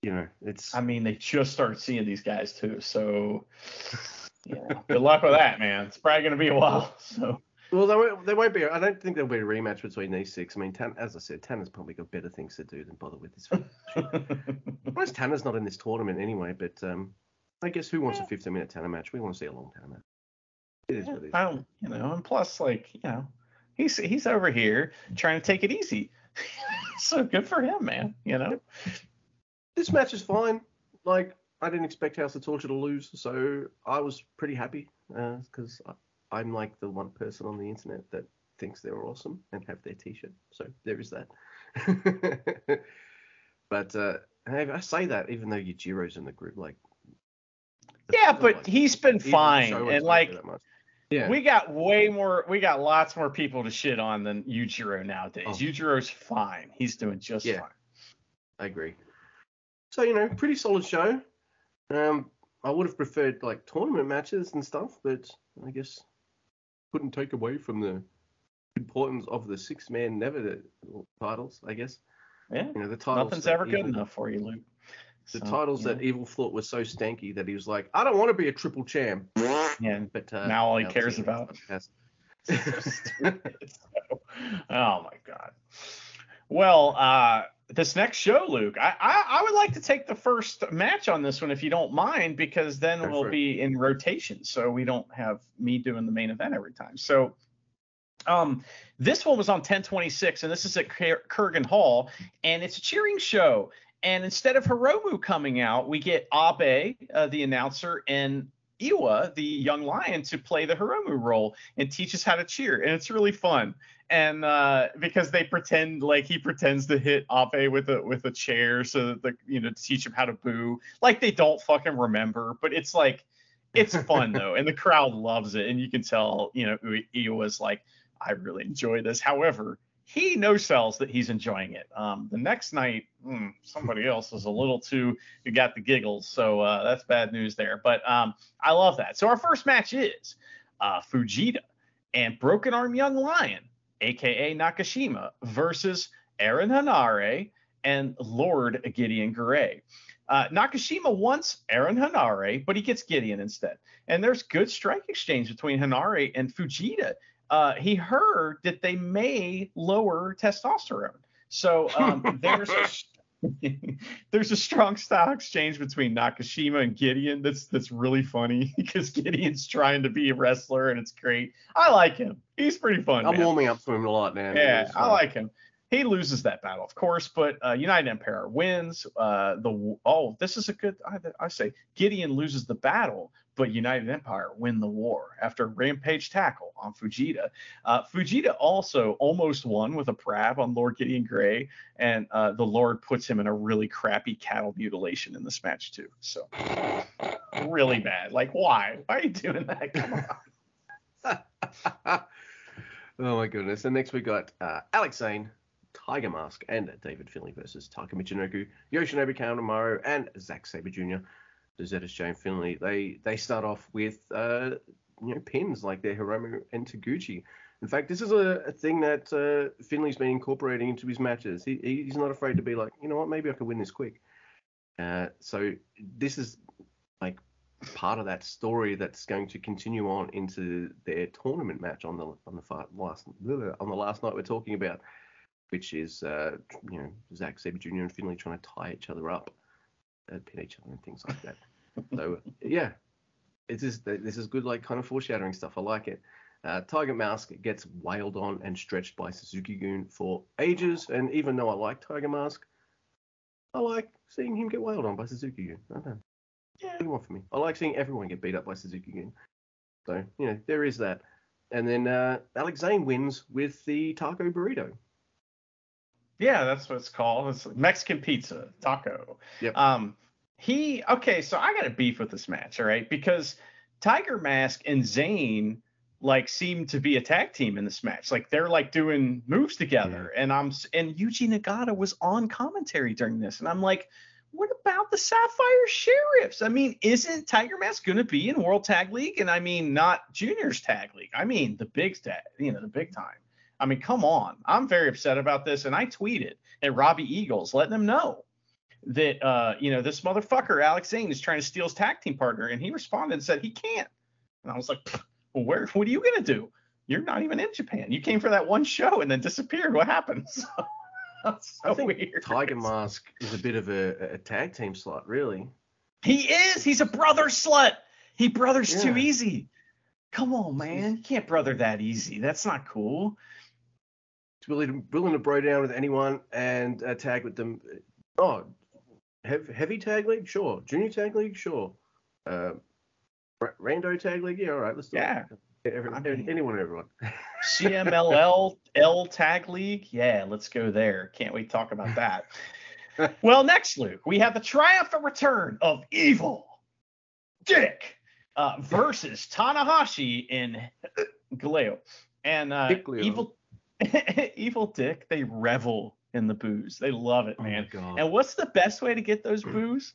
You know, it's. I mean, they just started seeing these guys too, so yeah. Good luck with that, man. It's probably gonna be a while. So. Well, there won't, there won't be. I don't think there'll be a rematch between these six. I mean, Tan, as I said, Tana's probably got better things to do than bother with this. Most Tana's not in this tournament anyway, but um, I guess who wants a 15 minute Tana match? We want to see a long Tana match. It is what it is. I don't, you know, and plus, like, you know, he's he's over here trying to take it easy. so good for him, man. You know. This match is fine. Like, I didn't expect House of Torture to lose, so I was pretty happy because uh, I'm like the one person on the internet that thinks they're awesome and have their T-shirt. So there is that. but uh, I say that even though Yujiro's in the group, like. Yeah, but like, he's been fine, and like. Yeah. We got way more. We got lots more people to shit on than Yujiro nowadays. Oh. Yujiro's fine. He's doing just yeah, fine. I agree. So you know, pretty solid show. Um, I would have preferred like tournament matches and stuff, but I guess couldn't take away from the importance of the six man never titles, I guess. Yeah. You know, the titles Nothing's ever good enough for you, Luke. The so, titles that Evil thought were so stanky that he was like, I don't want to be a triple champ. Yeah. But uh, now all he cares about. so oh my god. Well, uh, this next show, Luke, I, I, I would like to take the first match on this one if you don't mind, because then we'll be in rotation, so we don't have me doing the main event every time. So, um, this one was on 1026, and this is at Korakuen Hall, and it's a cheering show. And instead of Hiromu coming out, we get Abe, uh, the announcer, and Iwa, the young lion, to play the Hiromu role and teach us how to cheer. And it's really fun. And uh, because they pretend like he pretends to hit Abe with a with a chair so that the you know to teach him how to boo. Like they don't fucking remember, but it's like it's fun though, and the crowd loves it. And you can tell, you know, Iwa's like, I really enjoy this. However, he no sells that he's enjoying it. Um, the next night, hmm, somebody else is a little too you got the giggles, so uh, that's bad news there. But um, I love that. So our first match is uh, Fujita and Broken Arm Young Lion, aka Nakashima, versus Aaron Henare and Lord Gideon Gray. Uh, Nakashima wants Aaron Henare, but he gets Gideon instead. And there's good strike exchange between Henare and Fujita uh, he heard that they may lower testosterone. So um, there's a, there's a strong stock exchange between Nakashima and Gideon that's that's really funny because Gideon's trying to be a wrestler and it's great. I like him. He's pretty fun. I'm man. warming up to him a lot, man. Yeah, I like him. He loses that battle, of course, but uh, United Empire wins. Uh, the oh, this is a good. I, I say Gideon loses the battle, but United Empire win the war after a rampage tackle on Fujita. Uh, Fujita also almost won with a prab on Lord Gideon Gray, and uh, the Lord puts him in a really crappy cattle mutilation in this match too. So really bad. Like why? Why are you doing that? Come on. oh my goodness. And next we got uh, Alex Zayne. Tiger Mask and David Finlay versus Taka Michinoku, Yoshinobu Kanemaru, and Zack Sabre Jr the ZSJ and Finlay, they they start off with uh, you know pins like their Hiromu and Taguchi. In fact, this is a, a thing that uh, Finlay's been incorporating into his matches. He, he's not afraid to be like, you know what, maybe I could win this quick. Uh, so this is like part of that story that's going to continue on into their tournament match on the on the last on the last night we're talking about, which is uh, you know Zack Sabre Jr. and Finlay trying to tie each other up uh, pin each other and things like that. so yeah, it is this is good like kind of foreshadowing stuff. I like it. Uh, Tiger Mask gets wailed on and stretched by Suzuki-gun for ages, and even though I like Tiger Mask, I like seeing him get wailed on by Suzuki-gun. I don't know. Yeah. What do you want from me? I like seeing everyone get beat up by Suzuki-gun. So you know there is that. And then uh, Alex Zayne wins with the taco burrito. Yeah, that's what it's called. It's Mexican pizza taco. Yep. Um, he okay. So I got a beef with this match, all right, because Tiger Mask and Zayne like seem to be a tag team in this match. Like they're like doing moves together, and I'm and Yuji Nagata was on commentary during this, and I'm like, what about the Sapphire Sheriffs? I mean, isn't Tiger Mask going to be in World Tag League? And I mean, not Juniors Tag League. I mean, the big tag, you know, the big time. I mean, come on. I'm very upset about this, and I tweeted at Robbie Eagles, letting him know that uh, you know, this motherfucker Alex Zayne is trying to steal his tag team partner, and he responded and said he can't. And I was like, well, where? What are you gonna do? You're not even in Japan. You came for that one show and then disappeared. What happened? So, that's so I think weird. Tiger Mask is a bit of a, a tag team slut, really. He is. He's a brother slut. He brothers too easy. Come on, man. You can't brother that easy. That's not cool. Willing to, willing to bro down with anyone and uh, tag with them. Oh, hev- heavy tag league, sure. Junior tag league, sure. Uh, Ra- Rando tag league, yeah, all right, let's do Yeah. it. Every, I mean- anyone, everyone. CMLL L Tag League. Yeah, let's go there. Can't wait to talk about that. well, next, Luke, we have the triumphant return of Evil Dick uh, versus Tanahashi in Galeo. And uh. Evil Evil Dick, they revel in the booze. They love it, oh man. Oh. And what's the best way to get those booze?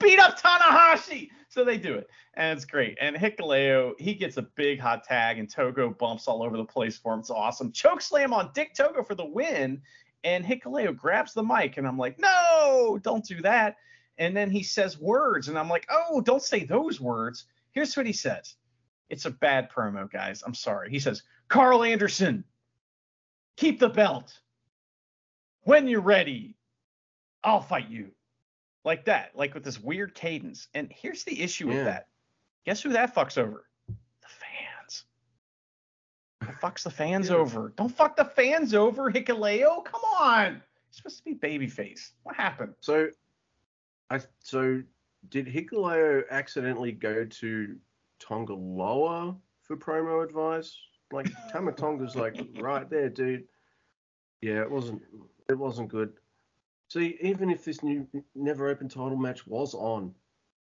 Beat up Tanahashi. So they do it, and it's great. And Hikuleo, he gets a big hot tag, and Togo bumps all over the place for him. It's awesome. Choke slam on Dick Togo for the win, and Hikuleo grabs the mic, and I'm like, no, don't do that. And then he says words, and I'm like, oh, don't say those words. Here's what he says. It's a bad promo, guys. I'm sorry. He says, Karl Anderson, keep the belt. When you're ready, I'll fight you. Like that, like with this weird cadence. And here's the issue with that. Guess who that fucks over? The fans. That fucks the fans Yeah. over. Don't fuck the fans over, Hikuleo. Come on. You're supposed to be babyface. What happened? So, I so did Hikuleo accidentally go to Tanga Loa for promo advice? Like Tama Tonga's like right there, dude. Yeah, it wasn't it wasn't good. See, even if this new never open title match was on,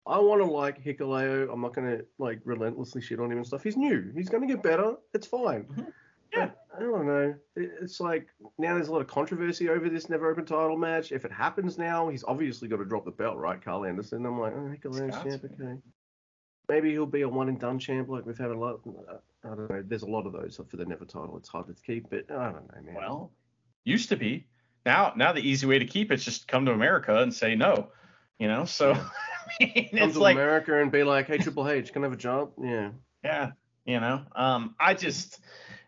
I want to like Hikuleo. I'm not gonna like relentlessly shit on him and stuff. He's new. He's gonna get better. It's fine. Mhm. Yeah. But I don't know. It's like now there's a lot of controversy over this never open title match. If it happens now, he's obviously got to drop the belt, right, Karl Anderson? I'm like, oh, Hikuleo's got champ, okay. Maybe he'll be a one and done champ like we've had a lot. I don't know. There's a lot of those for the never title. It's hard to keep, but I don't know, man. Well, used to be. Now, now the easy way to keep it's just come to America and say no. You know, so Yeah. I mean, come it's to like America and be like, hey, Triple H, can I have a job? Yeah. Yeah, you know, um, I just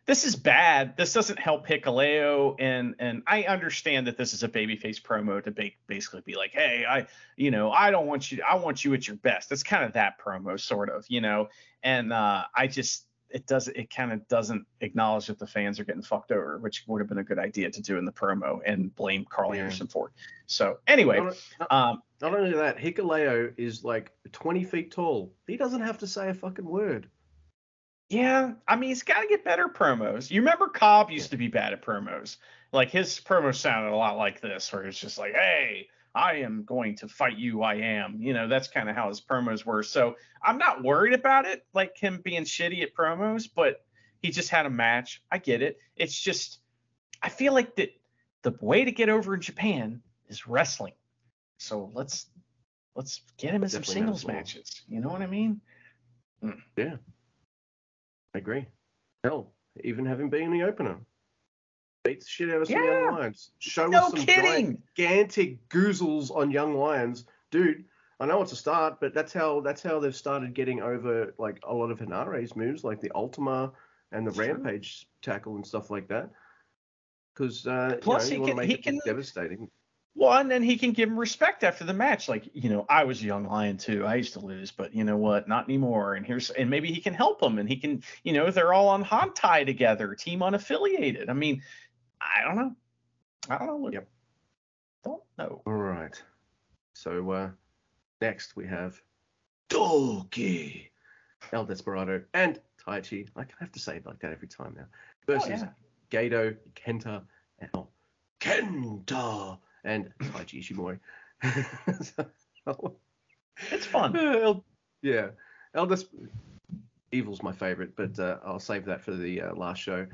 this is bad. This doesn't help Hikuleo. and and I understand that this is a babyface promo to ba- basically be like, hey, I, you know, I don't want you, I want you at your best. It's kind of that promo, sort of, you know, and uh, I just it doesn't, it kind of doesn't acknowledge that the fans are getting fucked over, which would have been a good idea to do in the promo and blame Karl Yeah. Anderson for it. So anyway, Not, not, um, not only that, Hikuleo is like 20 feet tall. He doesn't have to say a fucking word. Yeah, I mean, he's got to get better promos. You remember Cobb used to be bad at promos. Like his promo sounded a lot like this, where it's just like, "Hey, I am going to fight you. I am." You know, that's kind of how his promos were. So I'm not worried about it, like him being shitty at promos. But he just had a match. I get it. It's just, I feel like that the way to get over in Japan is wrestling. So let's let's get him in some singles matches. You know what I mean? Mm. I agree. Hell, even having him be in the opener. Beat the shit out of some Yeah. young lions. Show No us some kidding. gigantic goozles on young lions. Dude, I know it's a start, but that's how that's how they've started getting over like a lot of Henare's moves, like the Ultima and the True. Rampage tackle and stuff like that. Because uh, Plus, you, know, he can- he can- devastating. One, and then he can give him respect after the match. Like, you know, I was a young lion too. I used to lose, but you know what? Not anymore. And here's, and maybe he can help him. And he can, you know, they're all on Hontai together, team unaffiliated. I mean, I don't know. I don't know. Don't know. All right. So uh, next we have DOUKI, El Desperado, and Taichi. I have to say it like that every time now. Versus Oh, yeah. Gedo, Kenta, and oh, Kenta, and Taiji Ishimori. So- It's fun. El, yeah, El Des- Evil's my favorite, but uh, I'll save that for the uh, last show.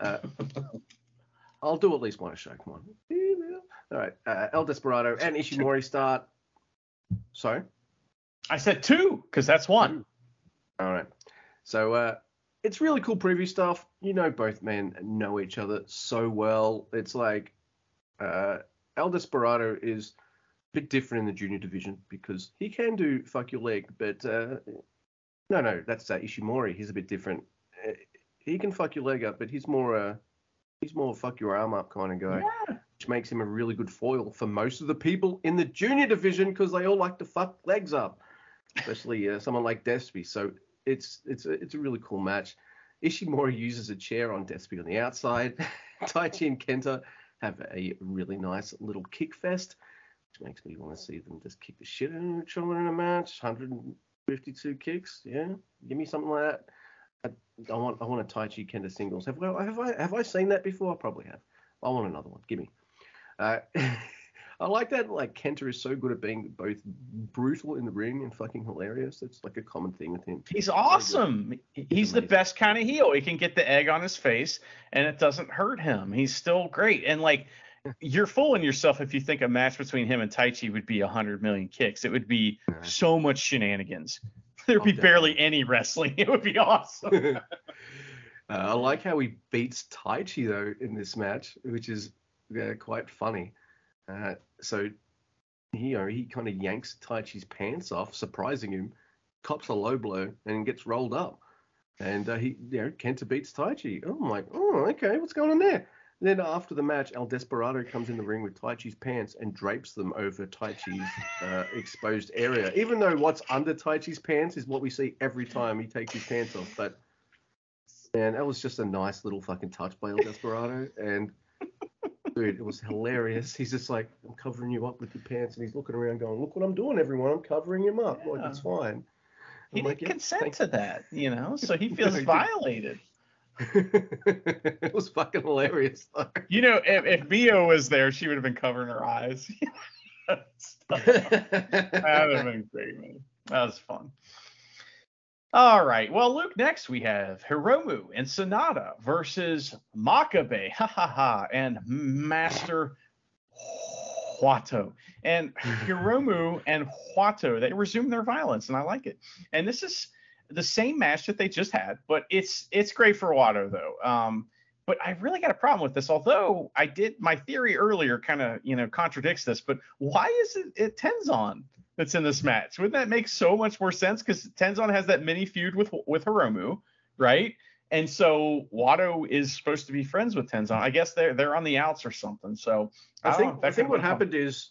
Uh, I'll do at least one show. Come on. All right. Uh, El Desperado and Ishimori start. Sorry. I said two because that's one. All right. So uh, it's really cool preview stuff. You know, both men know each other so well. It's like uh, El Desperado is a bit different in the junior division because he can do fuck your leg, but uh, no, no, that's uh, Ishimori. He's a bit different. Uh, he can fuck your leg up, but he's more uh, he's more fuck your arm up kind of guy, Yeah. which makes him a really good foil for most of the people in the junior division because they all like to fuck legs up, especially uh, someone like Despy. So it's it's a, it's a really cool match. Ishimori uses a chair on Despy on the outside. Taichi and Kenta have a really nice little kick fest, which makes me want to see them just kick the shit out of each other in a match. 152 kicks, yeah, give me something like that. I, I want I want a Taichi Kenta singles. Have have I have I seen that before? I probably have. I want another one. Give me. Uh, I like that. Like Kenta is so good at being both brutal in the ring and fucking hilarious. It's like a common thing with him. He's awesome. He's the best kind of heel. He can get the egg on his face and it doesn't hurt him. He's still great. And like you're fooling yourself if you think a match between him and Taichi would be 100 million kicks. It would be No. so much shenanigans. There'd Oh, be definitely. barely any wrestling. It would be awesome. uh, I like how he beats Taichi, though in this match, which is uh, quite funny. Uh, so he, you know, he kind of yanks Taichi's pants off, surprising him, cops a low blow, and gets rolled up. And uh, he, you know, Kenta beats Taichi. Oh, I'm like, oh, okay, what's going on there? then after the match, El Desperado comes in the ring with Taichi's pants and drapes them over Taichi's uh, exposed area. Even though what's under Taichi's pants is what we see every time he takes his pants off. But man, that was just a nice little fucking touch by El Desperado. And dude, it was hilarious. He's just like, I'm covering you up with your pants, and he's looking around going, Look what I'm doing, everyone. I'm covering him up. Like Yeah. it's fine. he I'm didn't like, "Yeah, consent thank to that, you know, so he No, feels he violated. it was fucking hilarious though. You know, if, if Mio was there, she would have been covering her eyes. that would have been great, man. That was fun. All right. Well, Luke, next we have Hiromu and SANADA versus Makabe, ha ha ha, and Master Wato. And Hiromu and Wato, they resume their violence, and I like it. And this is the same match that they just had, but it's it's great for Wato though. Um, but I really got a problem with this. Although I did my theory earlier, kind of you know contradicts this. But why is it, it Tenzan that's in this match? Wouldn't that make so much more sense? Because Tenzan has that mini feud with with Hiromu, right? And so Wato is supposed to be friends with Tenzan. I guess they're they're on the outs or something. So I don't think know, I think what fun. happened is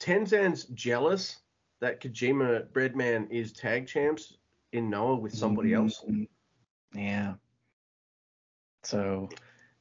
Tenzan's jealous that Kojima Breadman is tag champs in Noah with somebody else. Mm, Yeah. So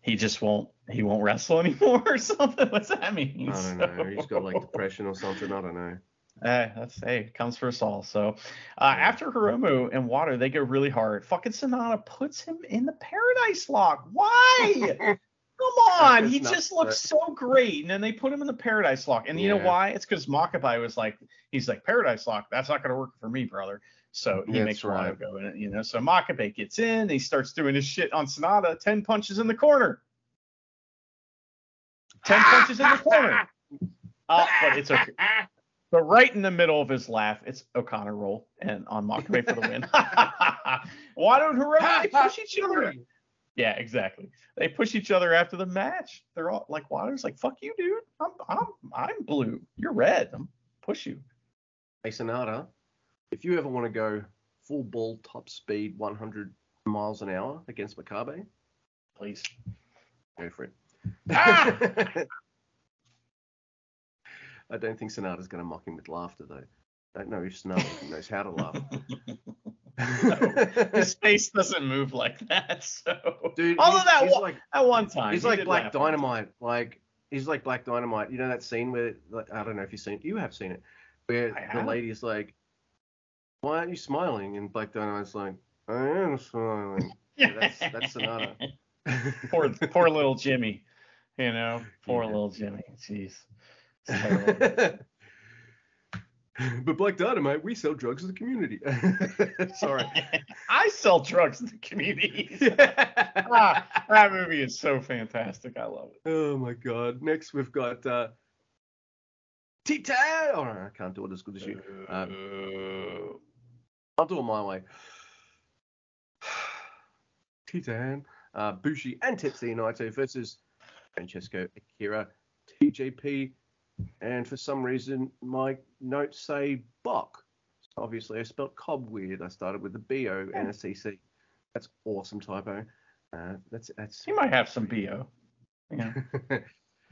he just won't he won't wrestle anymore or something. What's that mean? I don't know. He's got like depression or something. I don't know. Hey, that's hey, comes for us all. So uh, after Hiromu and Wato, they go really hard. Fucking SANADA puts him in the Paradise Lock. Why? Come on, he just looks so great, and then they put him in the Paradise Lock. And you know why? It's because Makabe was like, he's like Paradise Lock. That's not gonna work for me, brother. So he That's makes right. Wato go in it, you know. So Makabe gets in, he starts doing his shit on SANADA. Ten punches in the corner. Ten punches in the corner. Uh, but it's okay. But right in the middle of his laugh, it's O'Connor roll and on Makabe for the win. Why don't Hiromu they push each other? Yeah, exactly. They push each other after the match. They're all like Wato's like, fuck you, dude. I'm I'm I'm blue. You're red. I'm push you. Hey SANADA, if you ever want to go full ball top speed 100 miles an hour against Makabe, Please. go for it. Ah! I don't think SANADA's going to mock him with laughter though. I don't know if SANADA knows how to laugh. His face doesn't move like that. So Dude, although that one, like at one time he's he like Black. Dynamite. Like he's like Black Dynamite. You know that scene where like, I don't know if you've seen it. You have seen it, where the have. lady is like, "Why aren't you smiling?" And Black Dynamite's like, "I am smiling." Yeah, that's that's SANADA. poor poor little Jimmy. You know, poor Yeah. little Jimmy. Jeez. But Black Dynamite, we sell drugs to the community. Sorry. I sell drugs to the community. ah, that movie is so fantastic. I love it. Oh my god. Next we've got uh Titan. Oh no, I can't do it as good as you. Um, I'll do it my way. Titan, uh, Bushi and Tetsuya Naito versus Francesco Akira, TJP, and for some reason my notes say Bok. So obviously I spelled Cobb weird. I started with the B O and a C C. That's awesome typo. Uh, that's that's. He might have some bo. Yeah.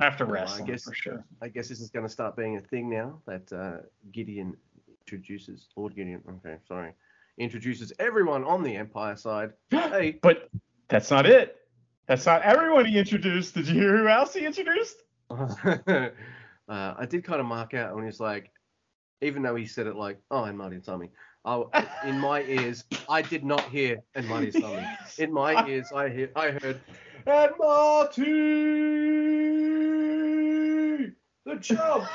After Well, I wrestling, guess- for sure. I guess this is going to start being a thing now that uh, Gideon introduces. Lord Gideon. Okay, sorry. Introduces everyone on the Empire side. Hey, But that's not it. That's not everyone he introduced. Did you hear who else he introduced? uh, I did kind of mark out when he's like, even though he said it like, oh, and Marty and Tommy. I, in my ears, I did not hear and Marty and Tommy. In my ears, I hear, I heard, and Marty, the jump,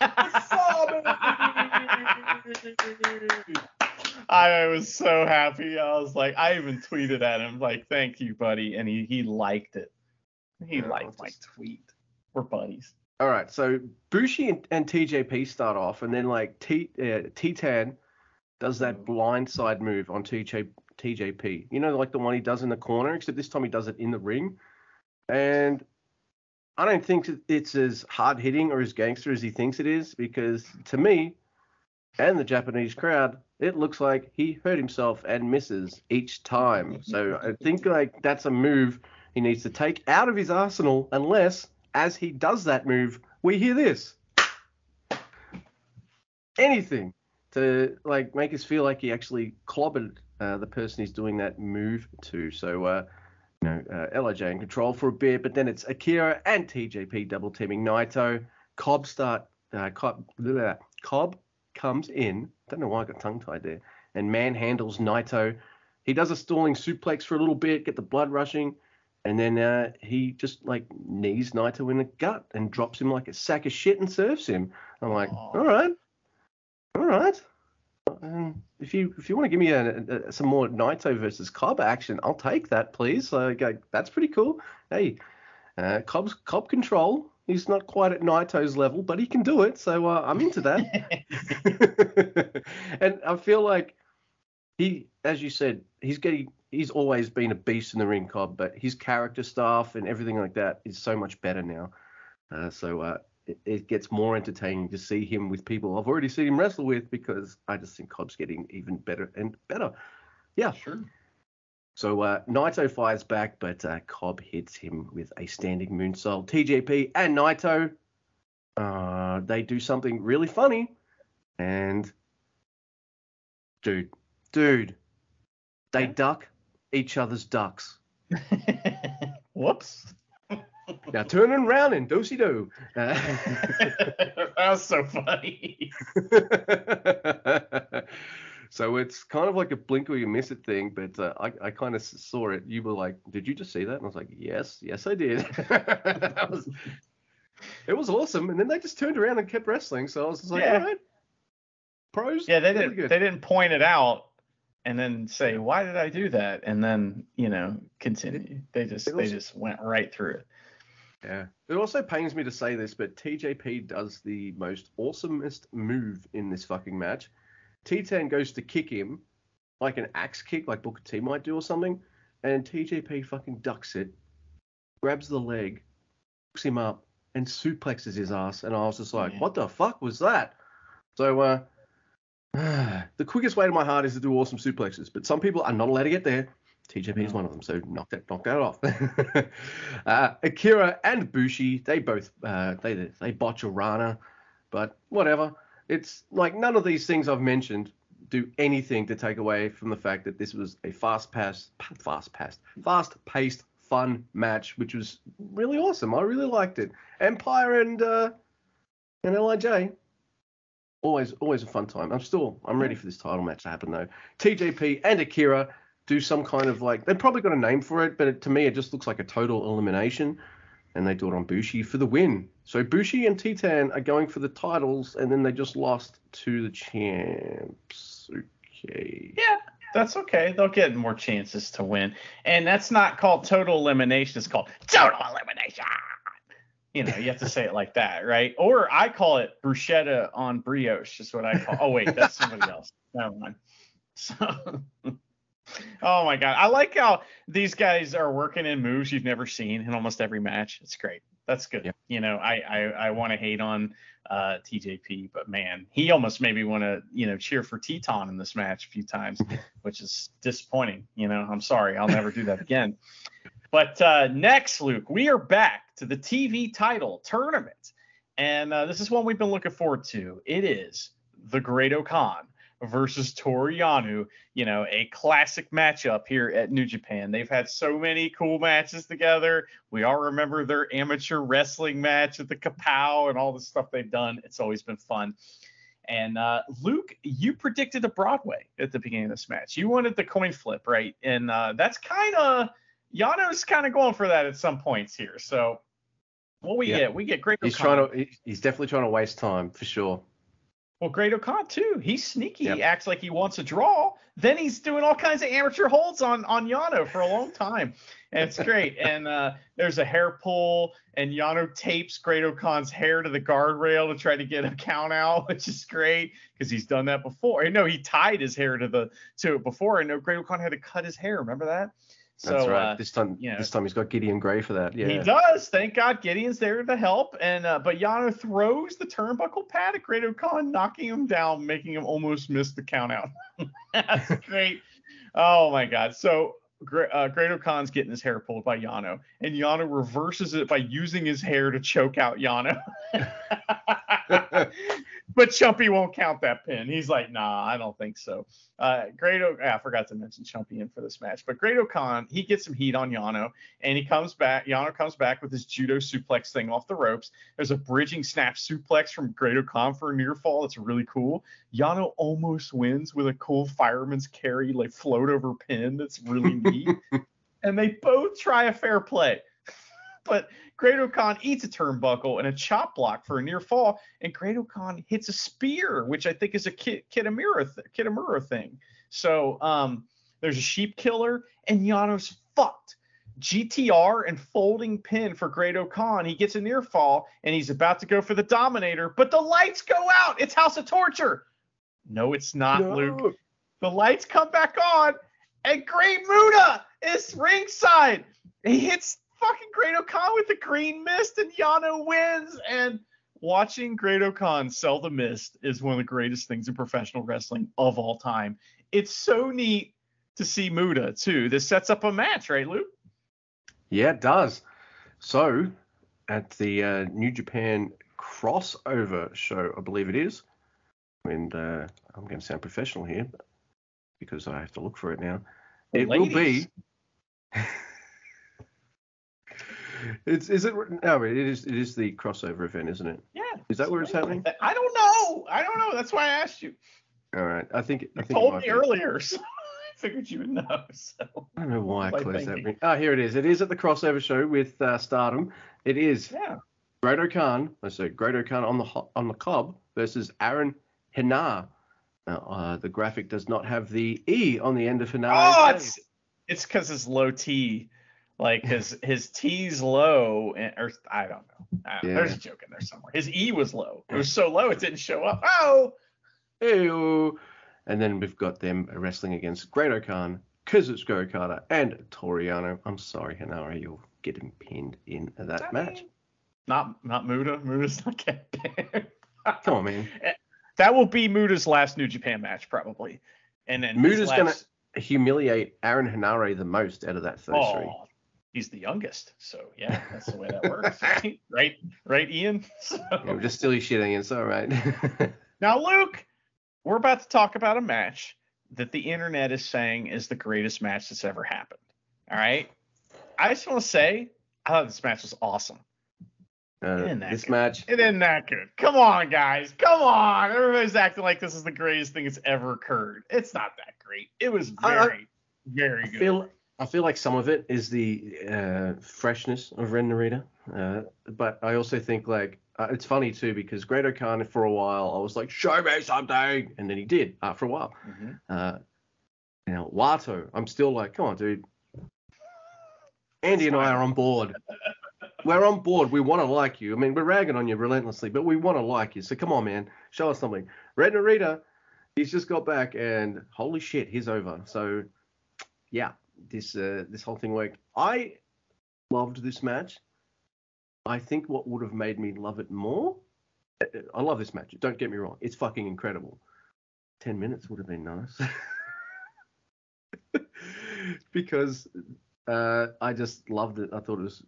the I was so happy. I was like, I even tweeted at him like, "Thank you, buddy," and he he liked it. He liked my tweet. We're buddies. All right, so Bushi and, and TJP start off, and then like T uh, Titan does that blind side move on TJ TJP. You know, like the one he does in the corner, except this time he does it in the ring. And I don't think it's as hard hitting or as gangster as he thinks it is, because to me and the Japanese crowd, it looks like he hurt himself and misses each time. So I think like that's a move he needs to take out of his arsenal, unless as he does that move, we hear this. Anything to like make us feel like he actually clobbered uh, the person he's doing that move to. So, uh, you know, uh, Lij in control for a bit, but then it's Akira and TJP double teaming Naito. Cobb start. Uh, Cobb, Cobb comes in. Don't know why I got tongue tied there. And manhandles Naito. He does a stalling suplex for a little bit, get the blood rushing. And then uh, he just like knees Naito in the gut and drops him like a sack of shit and serves him. I'm like, Aw. all right, all right. Um, if you if you want to give me a, a, some more Naito versus Cobb action, I'll take that, please. Like, uh, that's pretty cool. Hey, uh, Cobb's Cobb control. He's not quite at Naito's level, but he can do it. So uh, I'm into that. and I feel like he, as you said, he's getting. He's always been a beast in the ring, Cobb, but his character stuff and everything like that is so much better now. Uh, so uh, it, it gets more entertaining to see him with people I've already seen him wrestle with because I just think Cobb's getting even better and better. Yeah. Sure. So uh, Naito fires back, but uh, Cobb hits him with a standing moonsault. TJP and Naito, uh, they do something really funny, and dude, dude, they duck each other's ducks. Whoops. Now turning round and do do. that was so funny. So it's kind of like a blink or you miss it thing, but uh, I, I kind of saw it. You were like, "Did you just see that?" And I was like, "Yes, yes, I did." that was, it was awesome. And then they just turned around and kept wrestling. So I was like, Yeah. "All right, pros." Yeah, they didn't. They didn't point it out and then say, "Why did I do that?" And then you know continue. They just they just went right through it. Yeah. It also pains me to say this, but TJP does the most awesomest move in this fucking match. Titan goes to kick him, like an axe kick, like Booker T might do or something, and TJP fucking ducks it, grabs the leg, hooks him up, and suplexes his ass. And I was just like, Yeah. what the fuck was that? So, uh, the quickest way to my heart is to do awesome suplexes, but some people are not allowed to get there. TJP is Mm. one of them, so knock that knock that off. uh, Akira and Bushi, they both uh, they they botch a Rana, but whatever. It's like none of these things I've mentioned do anything to take away from the fact that this was a fast pass, fast paced, fast paced, fun match, which was really awesome. I really liked it. Empire and uh, and Lij. Always, always a fun time. I'm still, I'm ready for this title match to happen though. TJP and Akira do some kind of like they've probably got a name for it, but it, to me it just looks like a total elimination, and they do it on Bushi for the win. So Bushi and Titan are going for the titles, and then they just lost to the champs. Okay. Yeah, that's okay. They'll get more chances to win. And that's not called total elimination. It's called total elimination. You know, you have to say it like that, right? Or I call it bruschetta on brioche, is what I call. Oh wait, that's somebody else. Never mind. So, oh my god, I like how these guys are working in moves you've never seen in almost every match. It's great. That's good. Yeah. You know, I I, I want to hate on uh, TJP, but man, he almost made me want to you know cheer for Titan in this match a few times, which is disappointing. You know, I'm sorry, I'll never do that again. But uh, next, Luke, we are back to the TV title tournament, and uh, this is one we've been looking forward to. It is the Great Khan versus Toru Yano, you know, a classic matchup here at New Japan. They've had so many cool matches together. We all remember their amateur wrestling match at the Kapow and all the stuff they've done. It's always been fun. And uh, Luke, you predicted a Broadway at the beginning of this match. You wanted the coin flip, right? And uh, that's kind of Yano's kind of going for that at some points here. So what we Yeah. get, we get great. He's trying to. He's definitely trying to waste time for sure. Well, Great-O-Khan too. He's sneaky. Yep. He acts like he wants a draw. Then he's doing all kinds of amateur holds on on Yano for a long time, and it's great. and uh, there's a hair pull, and Yano tapes Great-O-Khan's hair to the guardrail to try to get a count out, which is great because he's done that before. No, he tied his hair to the to it before. I know Great-O-Khan had to cut his hair. Remember that? So That's right. uh, this time, you know. this time he's got Gideon Gray for that. Yeah. he does. Thank God Gideon's there to help. And uh, but Yano throws the turnbuckle pad at Great Khan, knocking him down, making him almost miss the count out. That's great. Oh my God. So uh, Great Khan's getting his hair pulled by Yano, and Yano reverses it by using his hair to choke out Yano. but Chumpy won't count that pin. He's like, nah, I don't think so. Uh, Great O- ah, I forgot to mention Chumpy in for this match, but Great Khan, he gets some heat on Yano, and he comes back. Yano comes back with his judo suplex thing off the ropes. There's a bridging snap suplex from Great Khan for a near fall. It's really cool. Yano almost wins with a cool fireman's carry, like float over pin. That's really neat. and they both try a fair play. But Great Khan eats a turnbuckle and a chop block for a near fall, and Great Khan hits a spear, which I think is a Ki- Kitamura, th- Kitamura thing. So um, there's a sheep killer, and Yano's fucked. GTR and folding pin for Great Khan. He gets a near fall, and he's about to go for the Dominator, but the lights go out. It's House of Torture. No, it's not, No. Luke. The lights come back on, and Great Muta is ringside. He hits fucking Great Khan with the green mist, and Yano wins. And watching Great Khan sell the mist is one of the greatest things in professional wrestling of all time. It's so neat to see Muta too. This sets up a match, right, Luke? Yeah, it does. So, at the uh, New Japan crossover show, I believe it is, and uh, I'm going to sound professional here because I have to look for it now. It will be. it's is it no it is it is the crossover event isn't it Yeah. is that where it's happening I don't know. I don't know. That's why I asked you. all right i think i You think told me be. earlier, so I figured you would know. So i don't know why i closed that ring. ah here it is it is at the crossover show with uh, stardom it is yeah. Great Khan, I said Great Khan on the on the cob versus Aaron Hinar. Now, uh, the graphic does not have the E on the end of Hinar. Oh, it's it's because it's low T, like his his T's low, and, or I don't know. I don't- There's a joke in there somewhere. His E was low. It was so low it didn't show up. Oh, Ew. And then we've got them wrestling against Great Khan, Kazuchika Okada, and Toru Yano. I'm sorry, Henare, you're getting pinned in that I match. mean, not not Muta. Muta's not getting pinned. Come on, man. Eh, that will be Muta's last New Japan match probably, and then Muta's gonna humiliate Aaron Henare the most out of that those three. He's the youngest, so yeah, that's the way that works, right? Right, right, Ian. So- Yeah, we'll just steal your shit, Ian. It's all right. Now, Luke, we're about to talk about a match that the internet is saying is the greatest match that's ever happened. All right. I just want to say, I thought this match was awesome. Uh, this good? match, It isn't that good. Come on, guys. Come on. Everybody's acting like this is the greatest thing that's ever occurred. It's not that great. It was I- I- very, very I good. feel I feel like some of it is the uh, freshness of Ren Narita, uh, but I also think like uh, it's funny too because Great Khan for a while I was like, show me something, and then he did after a while. Mhm. Uh, you know, Wato, I'm still like, come on, dude. Andy and I are on board. We're on board. We want to like you. I mean, we're ragging on you relentlessly, but we want to like you. So come on, man, show us something. Ren Narita, he's just got back, and holy shit, he's over. So, yeah, this uh, this whole thing worked. I loved this match. I think what would have made me love it more. I love this match. Don't get me wrong. It's fucking incredible. Ten minutes would have been nice. because uh, I just loved it. I thought it was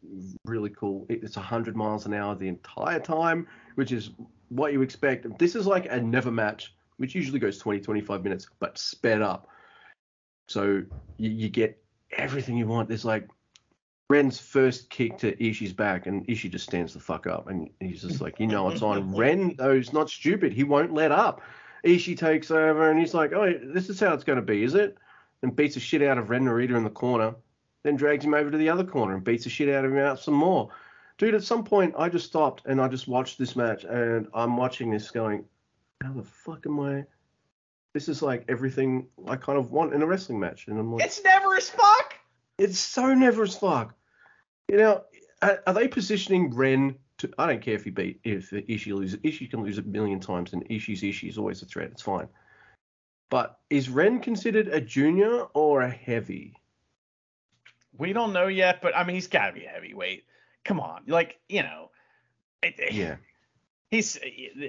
really cool. It- It's 100 miles an hour the entire time, which is what you expect. This is like a never match, which usually goes 20, 25 minutes, but sped up. So you, you get everything you want. There's like Ren's first kick to Ishii's back, and Ishii just stands the fuck up, and he's just like, you know, it's on. Ren, though, is not stupid. He won't let up. Ishii takes over, and he's like, oh, this is how it's going to be, is it? And beats the shit out of Ren Narita in the corner, then drags him over to the other corner and beats the shit out of him out some more. Dude, at some point, I just stopped and I just watched this match, and I'm watching this going, how the fuck am I? This is like everything I kind of want in a wrestling match, and I'm like, It's never as fuck. It's so never as fuck. You know, are, are they positioning Ren to? I don't care if he beat if Ishii loses. Ishii can lose a million times, and Ishii's Ishii is always a threat. It's fine. But is Ren considered a junior or a heavy? We don't know yet, but I mean, he's got to be a heavyweight. Come on, like you know, it- Yeah. he's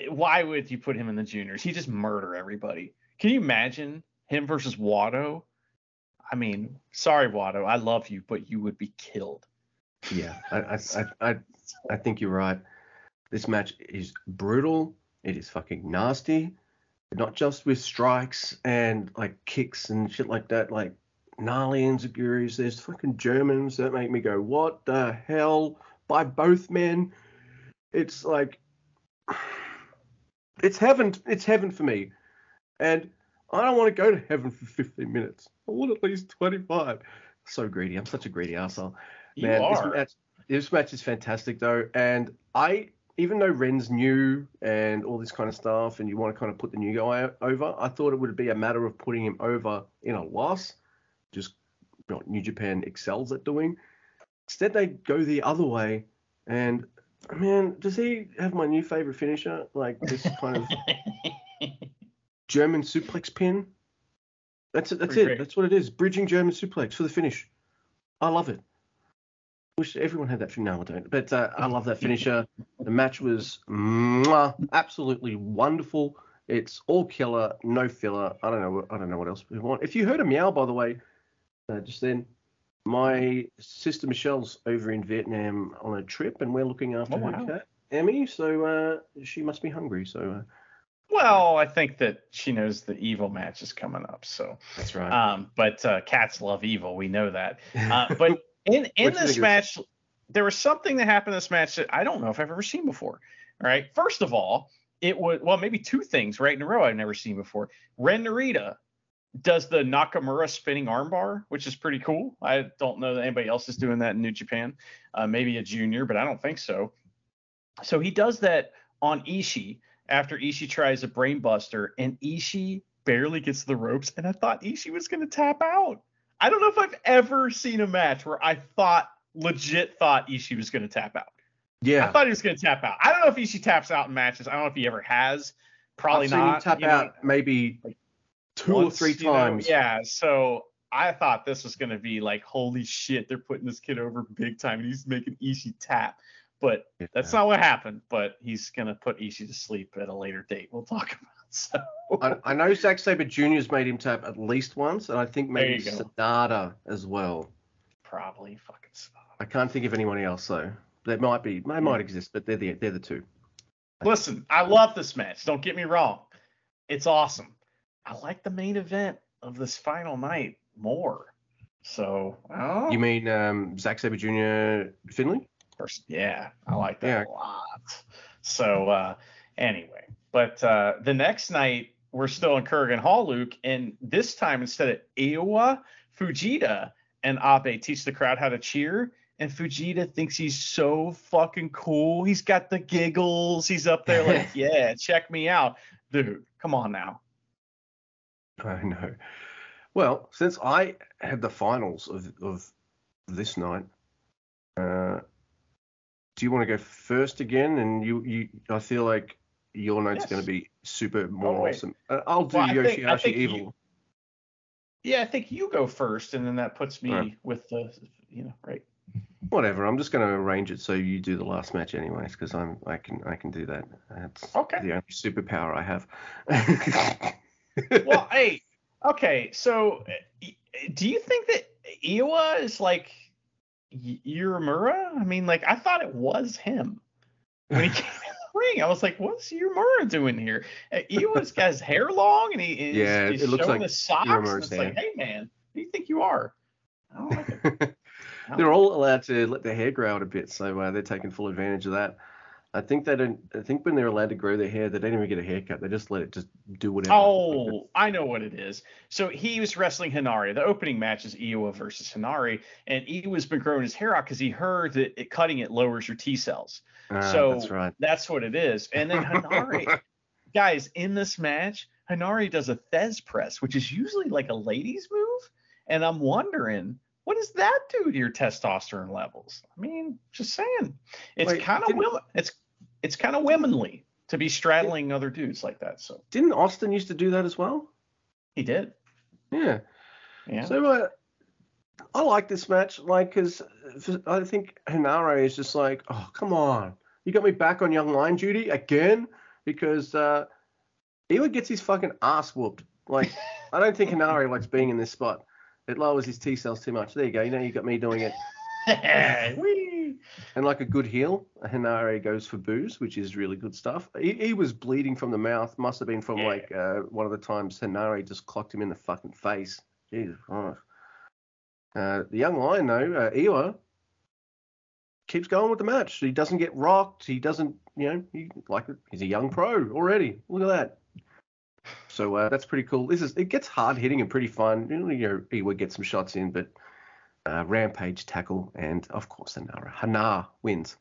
why would you put him in the juniors? He just murder everybody. Can you imagine him versus Wato? I mean, sorry Wato, I love you, but you would be killed. Yeah. I I, I I I think you're right. This match is brutal. It is fucking nasty. Not just with strikes and like kicks and shit like that, like gnarly enziguris. There's fucking Germans that make me go, what the hell? By both men. It's like it's heaven. It's heaven for me. And I don't want to go to heaven for 15 minutes. I want at least 25. So greedy. I'm such a greedy asshole. You Man, this are. match, this match is fantastic though, and I even though Ren's new and all this kind of stuff, and you want to kind of put the new guy over, I thought it would be a matter of putting him over in a loss, just what New Japan excels at doing. Instead, they go the other way, and man, does he have my new favorite finisher? Like this kind of German suplex pin. That's it. That's Pretty it. great. That's what it is. Bridging German suplex for the finish. I love it. Wish everyone had that. fin- No, I don't. But uh, I love that finisher. the match was mwah, absolutely wonderful. It's all killer, no filler. I don't know. what- I don't know what else we want. If you heard a meow, by the way, uh, just then, my sister Michelle's over in Vietnam on a trip, and we're looking after Oh, her wow. cat, Emmy. So uh, she must be hungry. So uh, well, I think that she knows the evil match is coming up, so that's right. um, but uh, cats love evil, we know that. Uh, but in in What do you this match, there was something that happened in this match that I don't know if I've ever seen before. All right, first of all, it was well maybe two things right in a row I've never seen before. Ren Narita does the Nakamura spinning armbar, which is pretty cool. I don't know that anybody else is doing that in New Japan. Uh, maybe a junior, but I don't think so. So he does that on Ishii after Ishii tries a brainbuster, and Ishii barely gets the ropes, and I thought Ishii was going to tap out. I don't know if I've ever seen a match where I thought legit thought Ishii was going to tap out. Yeah, I thought he was going to tap out. I don't know if Ishii taps out in matches. I don't know if he ever has. Probably I've seen not. him tap you know, out maybe two or once, three you know, times. yeah. So I thought this was going to be like, holy shit, they're putting this kid over big time, and he's making Ishii tap. But Yeah. that's not what happened. But he's going to put Ishii to sleep at a later date. We'll talk about. So I, I know Zack Sabre Jr.'s made him tap at least once, and I think maybe. SANADA as well. probably fucking. I can't think of anyone else though. They might be, they might exist, but they're the they're the two. Listen, I love this match. Don't get me wrong. It's awesome. I like the main event of this final night more. So, oh, You mean um, Zack Sabre Jr. Finlay? Pers- yeah, I like that Yeah. a lot. So uh, anyway, but uh, the next night we're still in Korakuen Hall, Luke, and this time instead of Iowa, Fujita and Abe teach the crowd how to cheer. And Fujita thinks he's so fucking cool. He's got the giggles. He's up there like, yeah, check me out. Dude, come on now. I know. Well, since I had the finals of, of this night, uh, do you want to go first again? And you, you I feel like your note's Yes. going to be super more Oh, awesome. Uh, I'll do Well, I think- Yoshihashi I Evil. you- Yeah, I think you go first, and then that puts me Right. with the, you know, right. Whatever. I'm just going to arrange it so you do the last match anyways, because I'm I can I can do that. That's Okay. the only superpower I have. Well, hey, okay, so uh, do you think that Iwa is like Uemura? I mean, like I thought it was him when he came in the ring. I was like, what's Uemura doing here? Iwa's got his hair long and he he's, Yeah, he's it looks showing like the socks. And it's like, hey man, who do you think you are? I don't like it. I don't they're all allowed to let their hair grow out a bit, so uh, they're taking full advantage of that. I think they don't. I think when they're allowed to grow their hair, they don't even get a haircut. They just let it just do whatever. Oh, I know what it is. So he was wrestling Henare. The opening match is Iwa versus Henare, and Iwa's been growing his hair out because he heard that it, cutting it lowers your T cells. Ah, so that's right. That's what it is. And then Henare, guys, in this match, Henare does a Thesz press, which is usually like a ladies' move, and I'm wondering. What does that do to your testosterone levels? I mean, just saying. It's kind of didn't- It's it's kind of womanly to be straddling other dudes like that. So Didn't Austin used to do that as well? he did. Yeah. Yeah. So uh, I like this match, like, because I think Henare is just like, oh, come on, you got me back on young line duty again, because uh, Ewa gets his fucking ass whooped. Like, I don't think Henare likes being in this spot. It lowers his T cells too much. There you go. You know, you got me doing it. And like a good heel, Henare goes for booze, which is really good stuff. He, he was bleeding from the mouth. Must have been from Yeah. like uh, one of the times Henare just clocked him in the fucking face. Jesus Christ. Uh, the young lion though, uh, Iwa, keeps going with the match. He doesn't get rocked. He doesn't, you know, he like he's a young pro already. Look at that. So uh, that's pretty cool. This is it gets hard hitting and pretty fun. You know, you know, Iwa gets some shots in, but uh, Rampage tackle and of course Henare. Hana wins.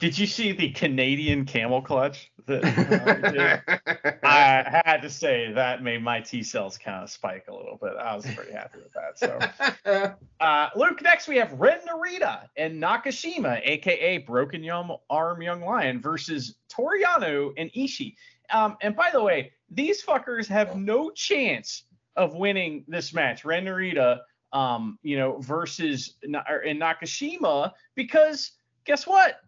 Did you see the Canadian camel clutch that uh. I had to say that made my T cells kind of spike a little bit. I was pretty happy with that. So, uh, Luke, next we have Ren Narita and Nakashima, aka Broken Young Arm Young Lion, versus Toru Yano and Ishii. Um, and by the way, these fuckers have no chance of winning this match. Ren Narita, um, you know, versus in Nakashima because guess what?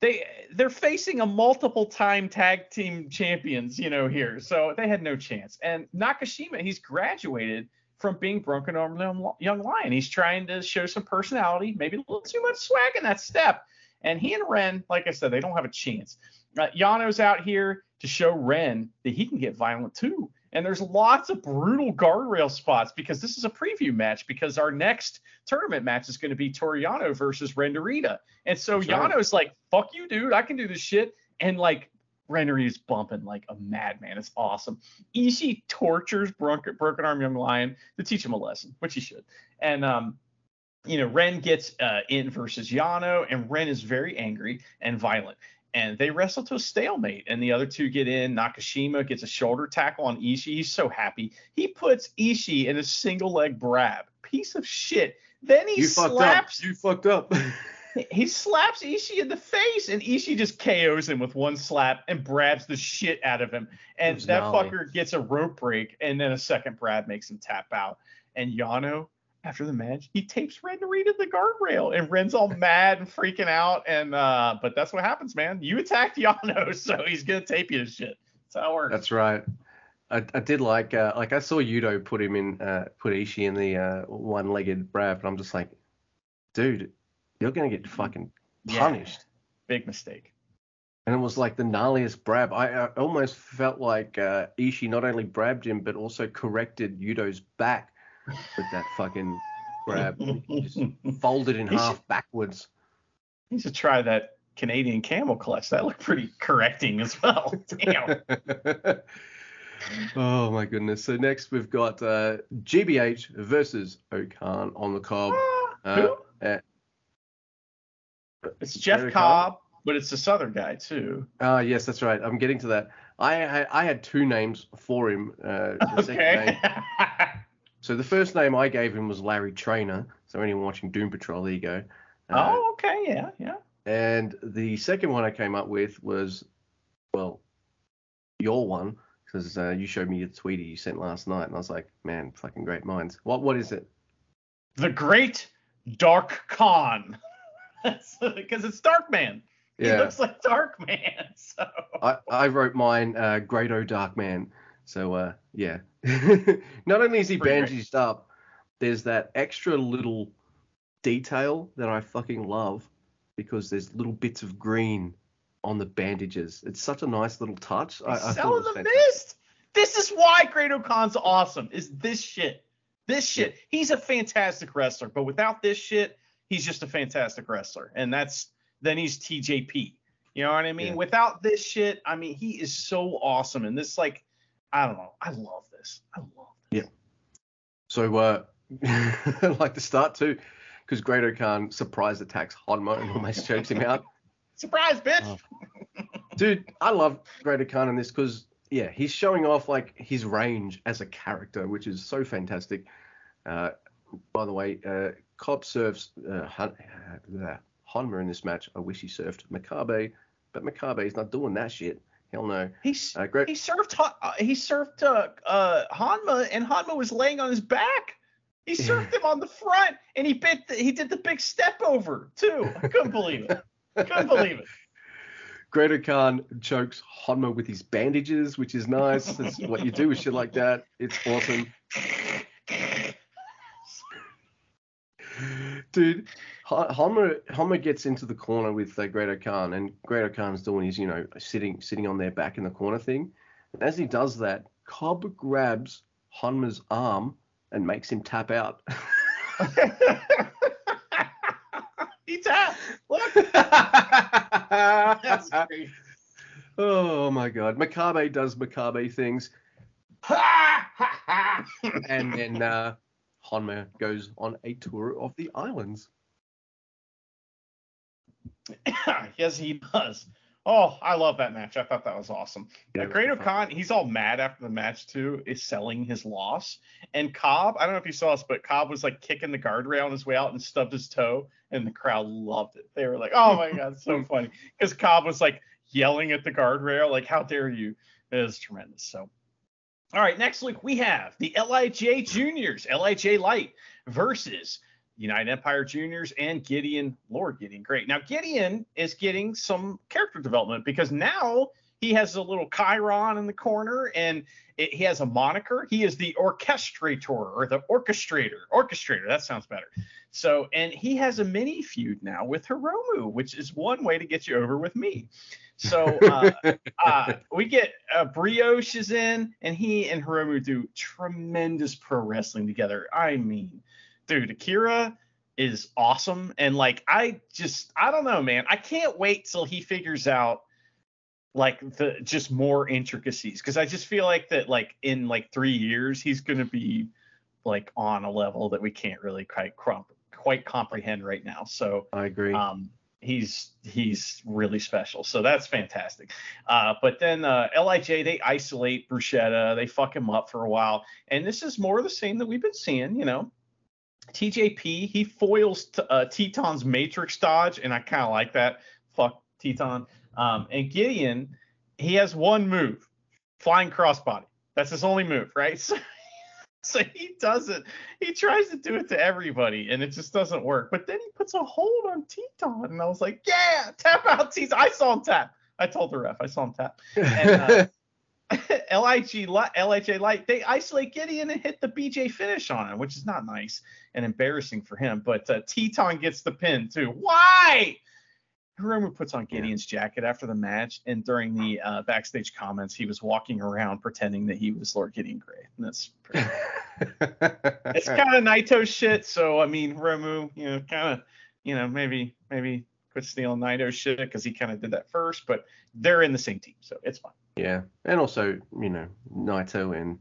They they're facing a multiple time tag team champions, you know, here. So they had no chance. And Nakashima, he's graduated from being Broken Young- Young Lion. He's trying to show some personality, maybe a little too much swag in that step. And he and Ren, like I said, they don't have a chance. Uh, Yano's out here to show Ren that he can get violent too. And there's lots of brutal guardrail spots because this is a preview match because our next tournament match is going to be Toru Yano versus Ren Narita. And so That's right. Like, fuck you, dude. I can do this shit. And like Ren Narita's bumping like a madman. It's awesome. Ishii tortures Broken, Broken Arm Young Lion to teach him a lesson, which he should. And um, you know, Ren gets uh, in versus Yano, and Ren is very angry and violent. And they wrestle to a stalemate, and the other two get in. Nakashima gets a shoulder tackle on Ishii. He's so happy. He puts Ishii in a single leg grab. Piece of shit. Then he you fucked up. slaps You fucked up. he slaps Ishii in the face, and Ishii just KOs him with one slap and brabs the shit out of him. And that gnarly. fucker gets a rope break, and then a second brab makes him tap out. And Yano, after the match, he tapes Ren to read at the guardrail, and Ren's all mad and freaking out. And uh, but that's what happens, man. You attacked Yano, so he's gonna tape you to shit. That's how it works. That's right. I, I did like uh, like I saw Yuto put him in uh, put Ishii in the uh, one-legged brab, and I'm just like, dude, you're gonna get fucking Yeah. punished. Big mistake. And it was like the gnarliest brab. I, I almost felt like uh, Ishii not only brabbed him but also corrected Yuto's back with that fucking grab. Just folded in He half should- backwards. You should try that Canadian camel clutch. That looked pretty correcting as well. Damn. Oh my goodness. So next we've got uh, GBH versus Okan on the cob. Uh, Who? uh, It's Jeff Cobb, but it's the Southern guy too. Ah, yes, that's right. I'm getting to that. I had, I had two names for him. Uh, the second name. Okay. So the first name I gave him was Larry Trainor. So anyone watching Doom Patrol, there you go. Uh, oh, okay, yeah, yeah. And the second one I came up with was, well, your one, because uh, you showed me your tweetie you sent last night, and I was like, man, fucking great minds. What what is it? The Great Dark Khan. Because it's Darkman. He Yeah, looks like Darkman. So I, I wrote mine, uh, Great O Dark Man. So uh, yeah, not only is he Pretty great. bandaged up, there's that extra little detail that I fucking love because there's little bits of green on the bandages. It's such a nice little touch. I, I thought it selling the fantastic. mist. This is why Great-O-Khan's awesome. Is this shit? This shit. He's a fantastic wrestler, but without this shit, he's just a fantastic wrestler, and that's then he's TJP. You know what I mean? Yeah. Without this shit, I mean, he is so awesome, and this like, I don't know, I love this. I love this. Yeah. So uh, I'd like to start too, because Great-O-Khan surprise attacks Honma and almost chokes him out. Surprise, bitch. Oh. Dude, I love Great Khan in this because yeah, he's showing off like his range as a character, which is so fantastic. Uh, by the way, uh, Cobb serves uh, Han- uh, Honma in this match. I wish he served Makabe, but Makabe's not doing that shit. Hell no. He's Uh, great. he served uh, he served uh, uh, Hanma, and Hanma was laying on his back. He served him on the front, and he bit the, he did the big step over too. I couldn't believe it. Couldn't believe it. Greater Khan chokes Honma with his bandages, which is nice. That's what you do with shit like that. It's awesome. Dude, Honma, Honma gets into the corner with uh, Greater Khan, and Greater Khan's doing his, you know, sitting sitting on their back in the corner thing. And as he does that, Cobb grabs Honma's arm and makes him tap out. he tapped. What? that's great. oh my god. Makabe does Makabe things. and then uh, Honma goes on a tour of the islands. yes, he does. Oh, I love that match. I thought that was awesome. Yeah, Great fun. He's all mad after the match too, is selling his loss. And Cobb, I don't know if you saw this, but Cobb was like kicking the guardrail on his way out and stubbed his toe, and the crowd loved it. They were like, "Oh my god, so funny!" Because Cobb was like yelling at the guardrail, like, "How dare you!" It was tremendous. So, all right, next week we have the Lij Juniors, Lij Light versus United Empire Juniors and Gideon, Lord Gideon. Great. Now Gideon is getting some character development because now he has a little chyron in the corner and it, he has a moniker. He is the orchestrator or the orchestrator. Orchestrator. That sounds better. So, and he has a mini feud now with Hiromu, which is one way to get you over with me. So uh, uh, we get uh, Brioche is in, and he and Hiromu do tremendous pro wrestling together. I mean, dude, Akira is awesome, and like I just I don't know, man. I can't wait till he figures out like the just more intricacies because I just feel like that like in like three years he's gonna be like on a level that we can't really quite crump, quite comprehend right now. So I agree. um, he's he's really special. So that's fantastic. Uh, but then uh, Lij they isolate Bruschetta, they fuck him up for a while, and this is more of the same that we've been seeing. You know, TJP he foils t- uh, Teton's Matrix dodge, and I kind of like that. Fuck Teton. Um, and Gideon, he has one move, flying crossbody. That's his only move, right? So, so he does it. He tries to do it to everybody, and it just doesn't work. But then he puts a hold on Teton, and I was like, yeah, tap out Teton. I saw him tap. I told the ref I saw him tap. and, uh, Lig LHA Light they isolate Gideon and hit the BJ finish on him, which is not nice and embarrassing for him. But uh, Teton gets the pin too. Why? Hiromu puts on Gideon's jacket after the match, and during the uh, backstage comments, he was walking around pretending that he was Lord Gideon Grey. And that's pretty. it's kind of Naito shit. So I mean, Hiromu, you know, kind of, you know, maybe maybe quit stealing Naito shit because he kind of did that first, but they're in the same team, so it's fine. Yeah, and also you know Naito and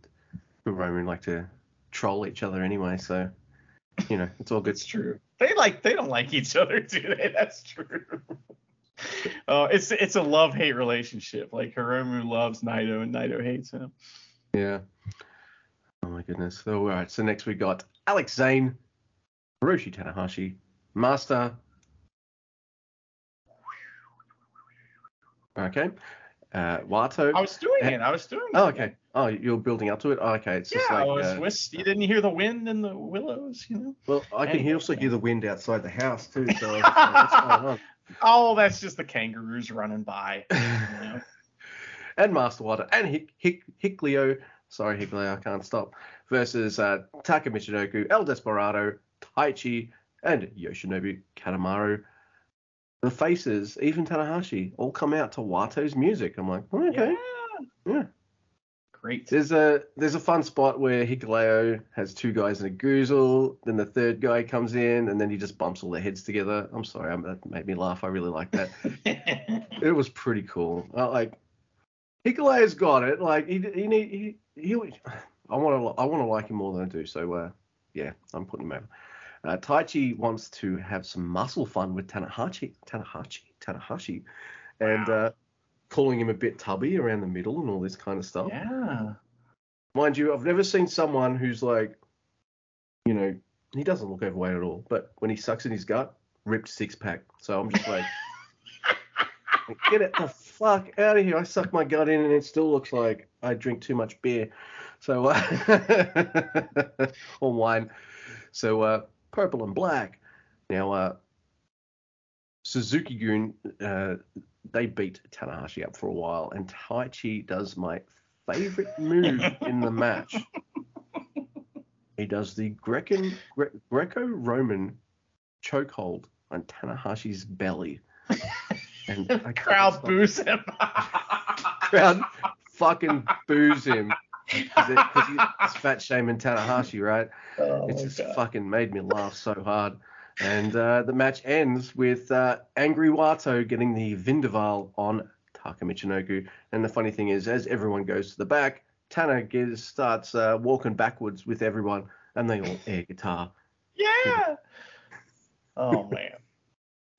Roman like to troll each other anyway, so you know it's all good. It's true. They like they don't like each other, do they? That's true. Oh, it's it's a love hate relationship. Like Hiromu loves Naito and Naito hates him. Yeah. Oh my goodness. So, all right. So next we got Alex Zayne, Hiroshi Tanahashi, Master. Okay. Uh, Wato. I was doing it. I was doing it. Oh, okay. Oh, you're building up to it. Oh, okay. It's Yeah, just I like. was uh, whis- you didn't hear the wind in the willows, you know? well, I can Anyway. hear also hear the wind outside the house too. So I like, what's going on? Oh, that's just the kangaroos running by. You know? and Master Wato and Hick, Hick, Hickleo, sorry Hickleo, I can't stop, versus uh, Taka Michinoku, El Desperado, Taichi, and Yoshinobu Kanemaru. The faces, even Tanahashi, all come out to Wato's music. I'm like, oh, okay. Yeah. Yeah. Great. There's a there's a fun spot where Hikuleo has two guys in a goozle, then the third guy comes in, and then he just bumps all their heads together. I'm sorry, I'm, that made me laugh. I really like that. it was pretty cool. Uh, like Hikuleo's got it. Like he he need he, he I want to I want to like him more than I do. So uh, yeah, I'm putting him over. Uh, Taichi wants to have some muscle fun with Tanahashi Tanahashi Tanahashi, and Wow. uh, calling him a bit tubby around the middle and all this kind of stuff. yeah. Mind you, I've never seen someone who's like, you know, he doesn't look overweight at all, but when he sucks in his gut, ripped six pack. So I'm just like, get it the fuck out of here. I suck my gut in and it still looks like I drink too much beer. So, uh, or wine. So, uh, purple and black. Now, uh, Suzuki Gun, uh, they beat Tanahashi up for a while, and Taichi does my favorite move in the match. He does the Grecan, Gre- Greco-Roman chokehold on Tanahashi's belly. And Crowd boos him. crowd fucking boos him because he's fat shaming Tanahashi, right? Oh, It just God. fucking made me laugh so hard. And uh, the match ends with uh, Angry Wato getting the Vendaval on Taka Michinoku. And the funny thing is, as everyone goes to the back, Tana gets, starts uh, walking backwards with everyone, and they all air guitar. Yeah. Oh man.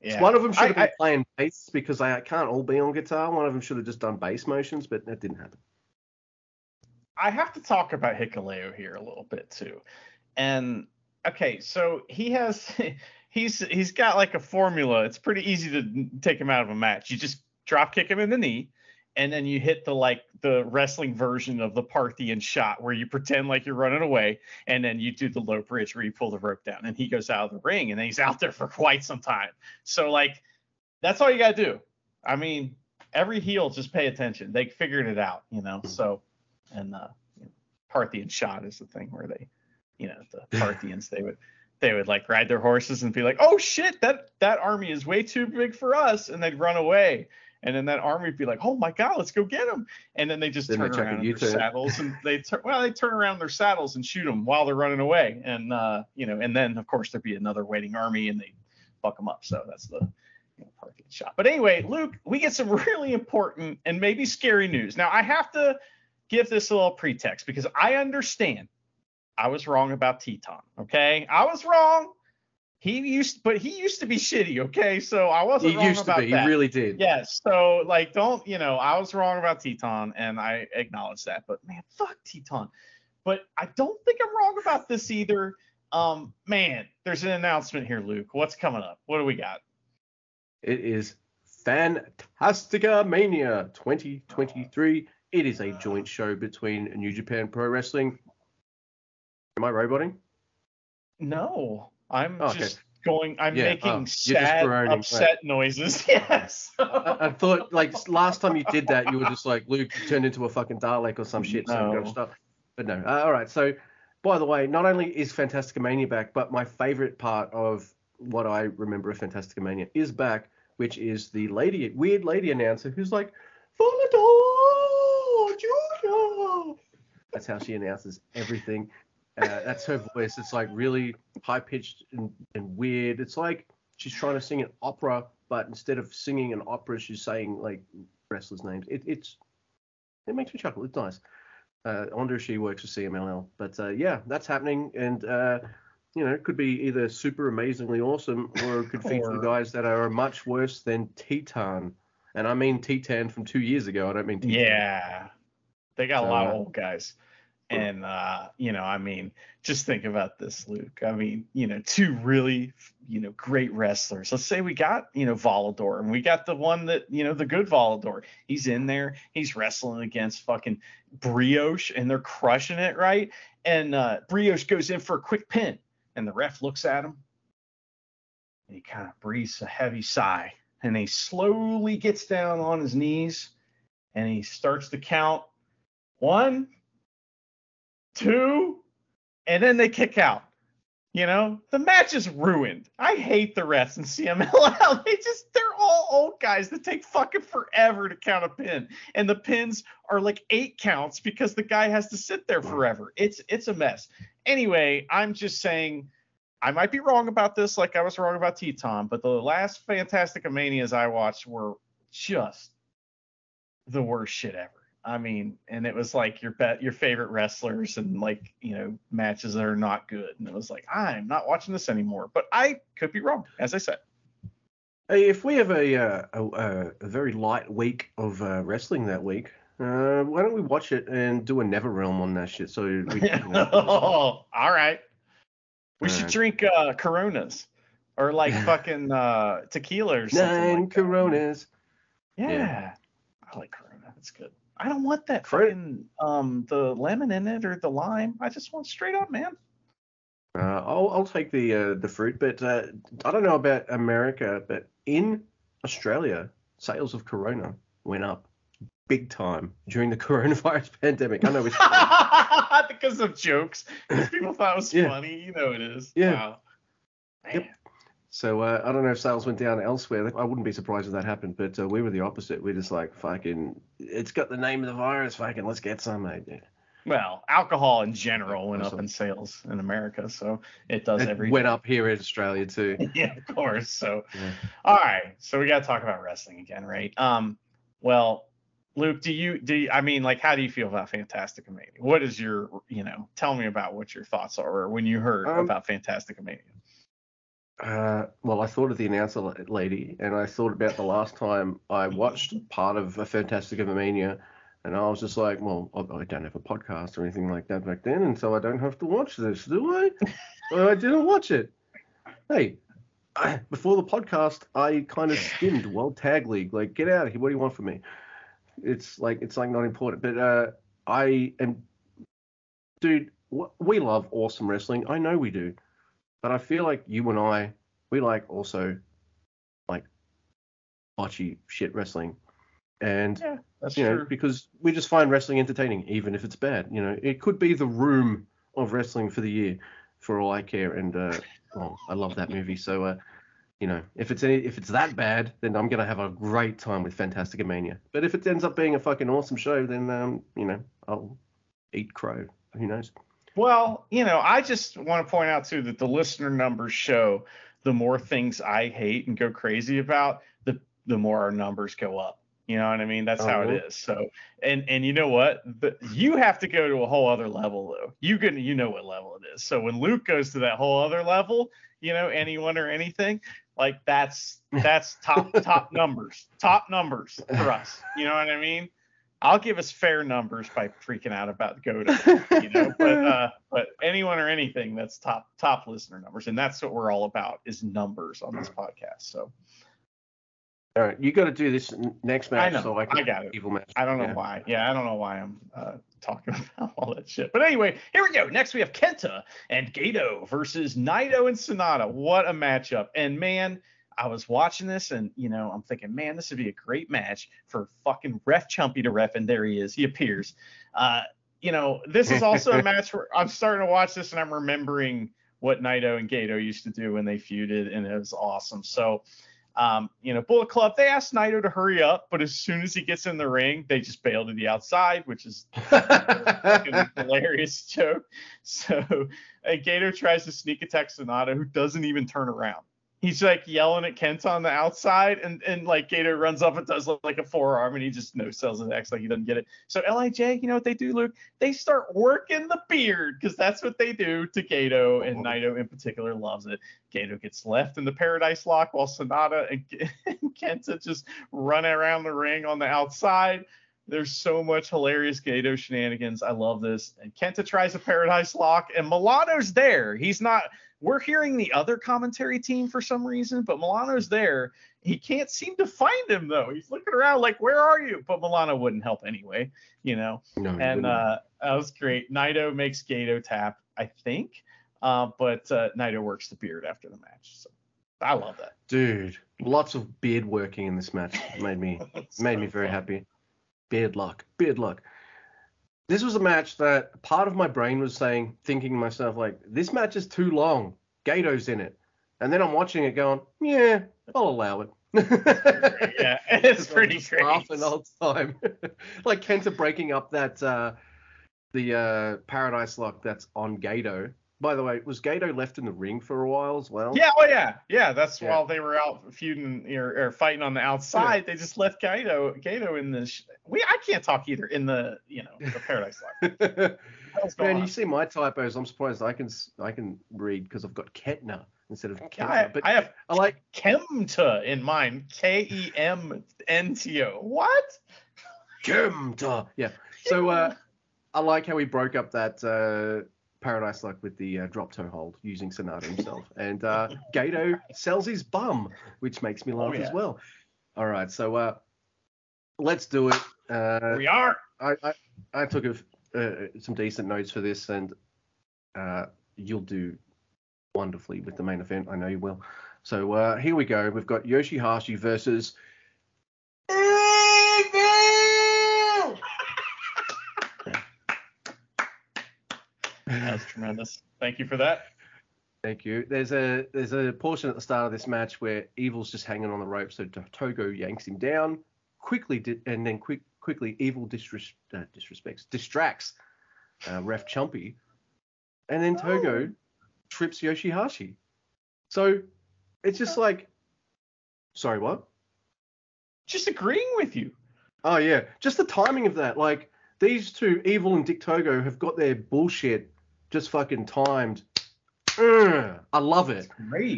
Yeah. One of them should have been I- playing bass because they can't all be on guitar. One of them should have just done bass motions, but that didn't happen. I have to talk about Hikuleo here a little bit too. And okay, so he has he's he's got like a formula. It's pretty easy to take him out of a match. You just drop kick him in the knee and then you hit the like the wrestling version of the Parthian shot where you pretend like you're running away and then you do the low bridge where you pull the rope down and he goes out of the ring and then he's out there for quite some time. So like that's all you got to do. I mean, every heel just pay attention. They figured it out, you know. So and uh, Parthian shot is the thing where they, you know, the Parthians they would they would like ride their horses and be like, oh shit, that that army is way too big for us, and they'd run away. And then that army would be like, "Oh my God, let's go get them!" And then they just Then turn a around in their saddles and they turn well, they turn around their saddles and shoot them while they're running away. And uh, you know, and then of course there'd be another waiting army and they fuck them up. So that's the you know, Parthian shot. But anyway, Luke, we get some really important and maybe scary news. Now I have to give this a little pretext because I understand I was wrong about Teton. Okay, I was wrong. He used, but he used to be shitty. Okay, so I wasn't He wrong used to be. that. He really did. Yes. So like, don't you know? I was wrong about Teton, and I acknowledge that. But man, fuck Teton. But I don't think I'm wrong about this either. Um, man, there's an announcement here, Luke. What's coming up? What do we got? It is Fantastica Mania 2023. It is a joint show between New Japan Pro Wrestling. Am I roboting? No, I'm Oh, okay. just going. I'm Yeah, making oh, sad, groaning, right. upset noises. Yes. I, I thought like last time you did that, you were just like Luke turned into a fucking Dalek or some shit. So No. no. stop. But no. Uh, all right. So, by the way, not only is Fantastica Mania back, but my favorite part of what I remember of Fantastica Mania is back, which is the lady, weird lady announcer who's like, Volador. That's how she announces everything. Uh, that's her voice. It's like really high pitched and, and weird. It's like she's trying to sing an opera but instead of singing an opera, she's saying like wrestlers' names. It, it's it makes me chuckle. It's nice. Uh, I wonder if she works for CMLL. But uh, yeah, that's happening, and uh, you know, it could be either super amazingly awesome, or it could feature Or- guys that are much worse than Titan. And I mean Titan from two years ago. I don't mean Titan. Yeah. They got a lot of old guys. And uh, you know, I mean, just think about this, Luke. I mean, you know, two really, you know, great wrestlers. Let's say we got, you know, Volador, and we got the one that, you know, the good Volador. He's in there, he's wrestling against fucking Brioche, and they're crushing it, right? And uh, Brioche goes in for a quick pin, and the ref looks at him, and he kind of breathes a heavy sigh, and he slowly gets down on his knees, and he starts to count one, two, and then they kick out. You know, the match is ruined. I hate the refs in CMLL. They just, they're all old guys that take fucking forever to count a pin. And the pins are like eight counts because the guy has to sit there forever. It's, it's a mess. Anyway, I'm just saying, I might be wrong about this, like I was wrong about Teton, but the last Fantastic Manias I watched were just the worst shit ever. I mean, and it was like your bet your favorite wrestlers and like, you know, matches that are not good. And it was like, I'm not watching this anymore. But I could be wrong, as I said. Hey, if we have a uh, a, a, very light week of uh, wrestling that week, uh, why don't we watch it and do a Never Realm on that shit? So we, know, oh, all right. We should Alright. drink uh Coronas or like fucking uh tequila or something. nine like. Coronas. Yeah. Yeah. I like Corona. That's good. I don't want that fucking um the lemon in it or the lime. I just want straight up, man. Uh, I'll I'll take the uh, the fruit, but uh, I don't know about America, but in Australia, sales of Corona went up big time during the coronavirus pandemic. I know it's because of jokes. People thought it was Yeah. funny. You know it is. Yeah. Wow. Yep. So. Uh, I don't know if sales went down elsewhere. I wouldn't be surprised if that happened, but uh, we were the opposite. We're just like fucking. It's got the name of the virus. Fucking, let's get some, mate. Yeah. Well, alcohol in general went up in sales in America, so it does It every went up here in Australia too. yeah, of course. So, Yeah. all right. So we got to talk about wrestling again, right? Um, well, Luke, do you do? You, I mean, like, how do you feel about Fantastic Mania? What is your, you know, tell me about what your thoughts are when you heard Um, about Fantastic Mania. Uh, well, I thought of the announcer lady, and I thought about the last time I watched part of a Fantastic of Mania, and I was just like, well, I, don't have a podcast or anything like that back then, and so I don't have to watch this, do I? well, I didn't watch it. Hey, I, before the podcast, I kind of skimmed World Tag League. Like, get out of here. What do you want from me? It's like it's like not important. But uh, I am, dude. We love awesome wrestling. I know we do. But I feel like you and I, we like also like botchy shit wrestling. And Yeah, that's you know, true. because we just find wrestling entertaining, even if it's bad. You know, it could be the room of wrestling for the year, for all I care. And uh, oh, I love that movie. So, uh, you know, if it's any, if it's that bad, then I'm gonna have a great time with Fantastic Mania. But if it ends up being a fucking awesome show, then um, you know, I'll eat crow. Who knows? Well, you know, I just want to point out too that the listener numbers show the more things I hate and go crazy about, the the more our numbers go up. You know what I mean? That's how Uh-huh. it is. So, and and you know what? The, you have to go to a whole other level though. You can you know what level it is. So when Luke goes to that whole other level, you know, anyone or anything, like that's that's top top numbers, top numbers for us. You know what I mean? I'll give us fair numbers by freaking out about Goda you know but uh but anyone or anything that's top top listener numbers and that's what we're all about is numbers on this podcast so. All right, you got to do this next match know, so I can I got it. evil match. i don't know Yeah. why. Yeah i don't know why i'm uh talking about all that shit. But anyway here we go. Next we have kenta and Gedo versus naito and SANADA. What a matchup. And man I was watching this and you know I'm thinking, man, this would be a great match for fucking ref Chumpy to ref, and there he is, he appears. Uh, you know, this is also a match where I'm starting to watch this and I'm remembering what Naito and Gedo used to do when they feuded, and it was awesome. So, um, you know, Bullet Club, they asked Naito to hurry up, but as soon as he gets in the ring, they just bail to the outside, which is a hilarious joke. So, uh, Gedo tries to sneak attack SANADA, who doesn't even turn around. He's like yelling at Kenta on the outside, and and like Gedo runs up and does like a forearm, and he just no sells it, acts like he doesn't get it. So Lij, you know what they do, Luke? They start working the beard because that's what they do to Gedo, and oh. Naito in particular loves it. Gedo gets left in the Paradise Lock while SANADA and, and Kenta just run around the ring on the outside. There's so much hilarious Gedo shenanigans. I love this. And Kenta tries a Paradise Lock, and Milano's there. He's not we're hearing the other commentary team for some reason, but Milano's there. He can't seem to find him though. He's looking around like, "Where are you?" But Milano wouldn't help anyway, you know. No, and uh, that was great. Naito makes Gedo tap, I think, uh, but uh, Naito works the beard after the match. So I love that. Dude, lots of beard working in this match made me made me very fun. happy. Beard luck, beard luck this was a match that part of my brain was saying, thinking to myself, like, this match is too long. Gedo's in it. And then I'm watching it going, yeah, I'll allow it. yeah, it's pretty great. Laughing all the time. like Kenta breaking up that uh, the uh, Paradise Lock that's on Gedo by the way, was Gedo left in the ring for a while as well? Yeah, oh yeah, yeah. That's yeah. while they were out feuding or, or fighting on the outside. Yeah. They just left Gedo, Gedo in the. Sh- we I can't talk either in the you know the Paradise Lock. Man, on? you see my typos. I'm surprised I can I can read because I've got Ketna instead of Kenta. I, but I have I like Kemta in mind. K E M N T O. What? Kemta. Yeah. So uh, I like how he broke up that. Uh, Paradise Lock with the uh, drop toe hold using Sanada himself. and uh, Gedo sells his bum, which makes me laugh oh, yeah. as well. All right, so uh, let's do it. Uh, we are. I, I, I took a, uh, some decent notes for this, and uh, you'll do wonderfully with the main event. I know you will. So uh, here we go. We've got Yoshihashi versus That's tremendous. Thank you for that. Thank you. There's a there's a portion at the start of this match where Evil's just hanging on the rope, so Togo yanks him down quickly, di- and then quick quickly Evil disres- uh, disrespects distracts uh, Ref Chumpy, and then Togo oh. trips Yoshihashi. So it's just like, sorry, what? Just agreeing with you. Oh yeah, just the timing of that. Like these two, Evil and Dick Togo, have got their bullshit just fucking timed. I love it.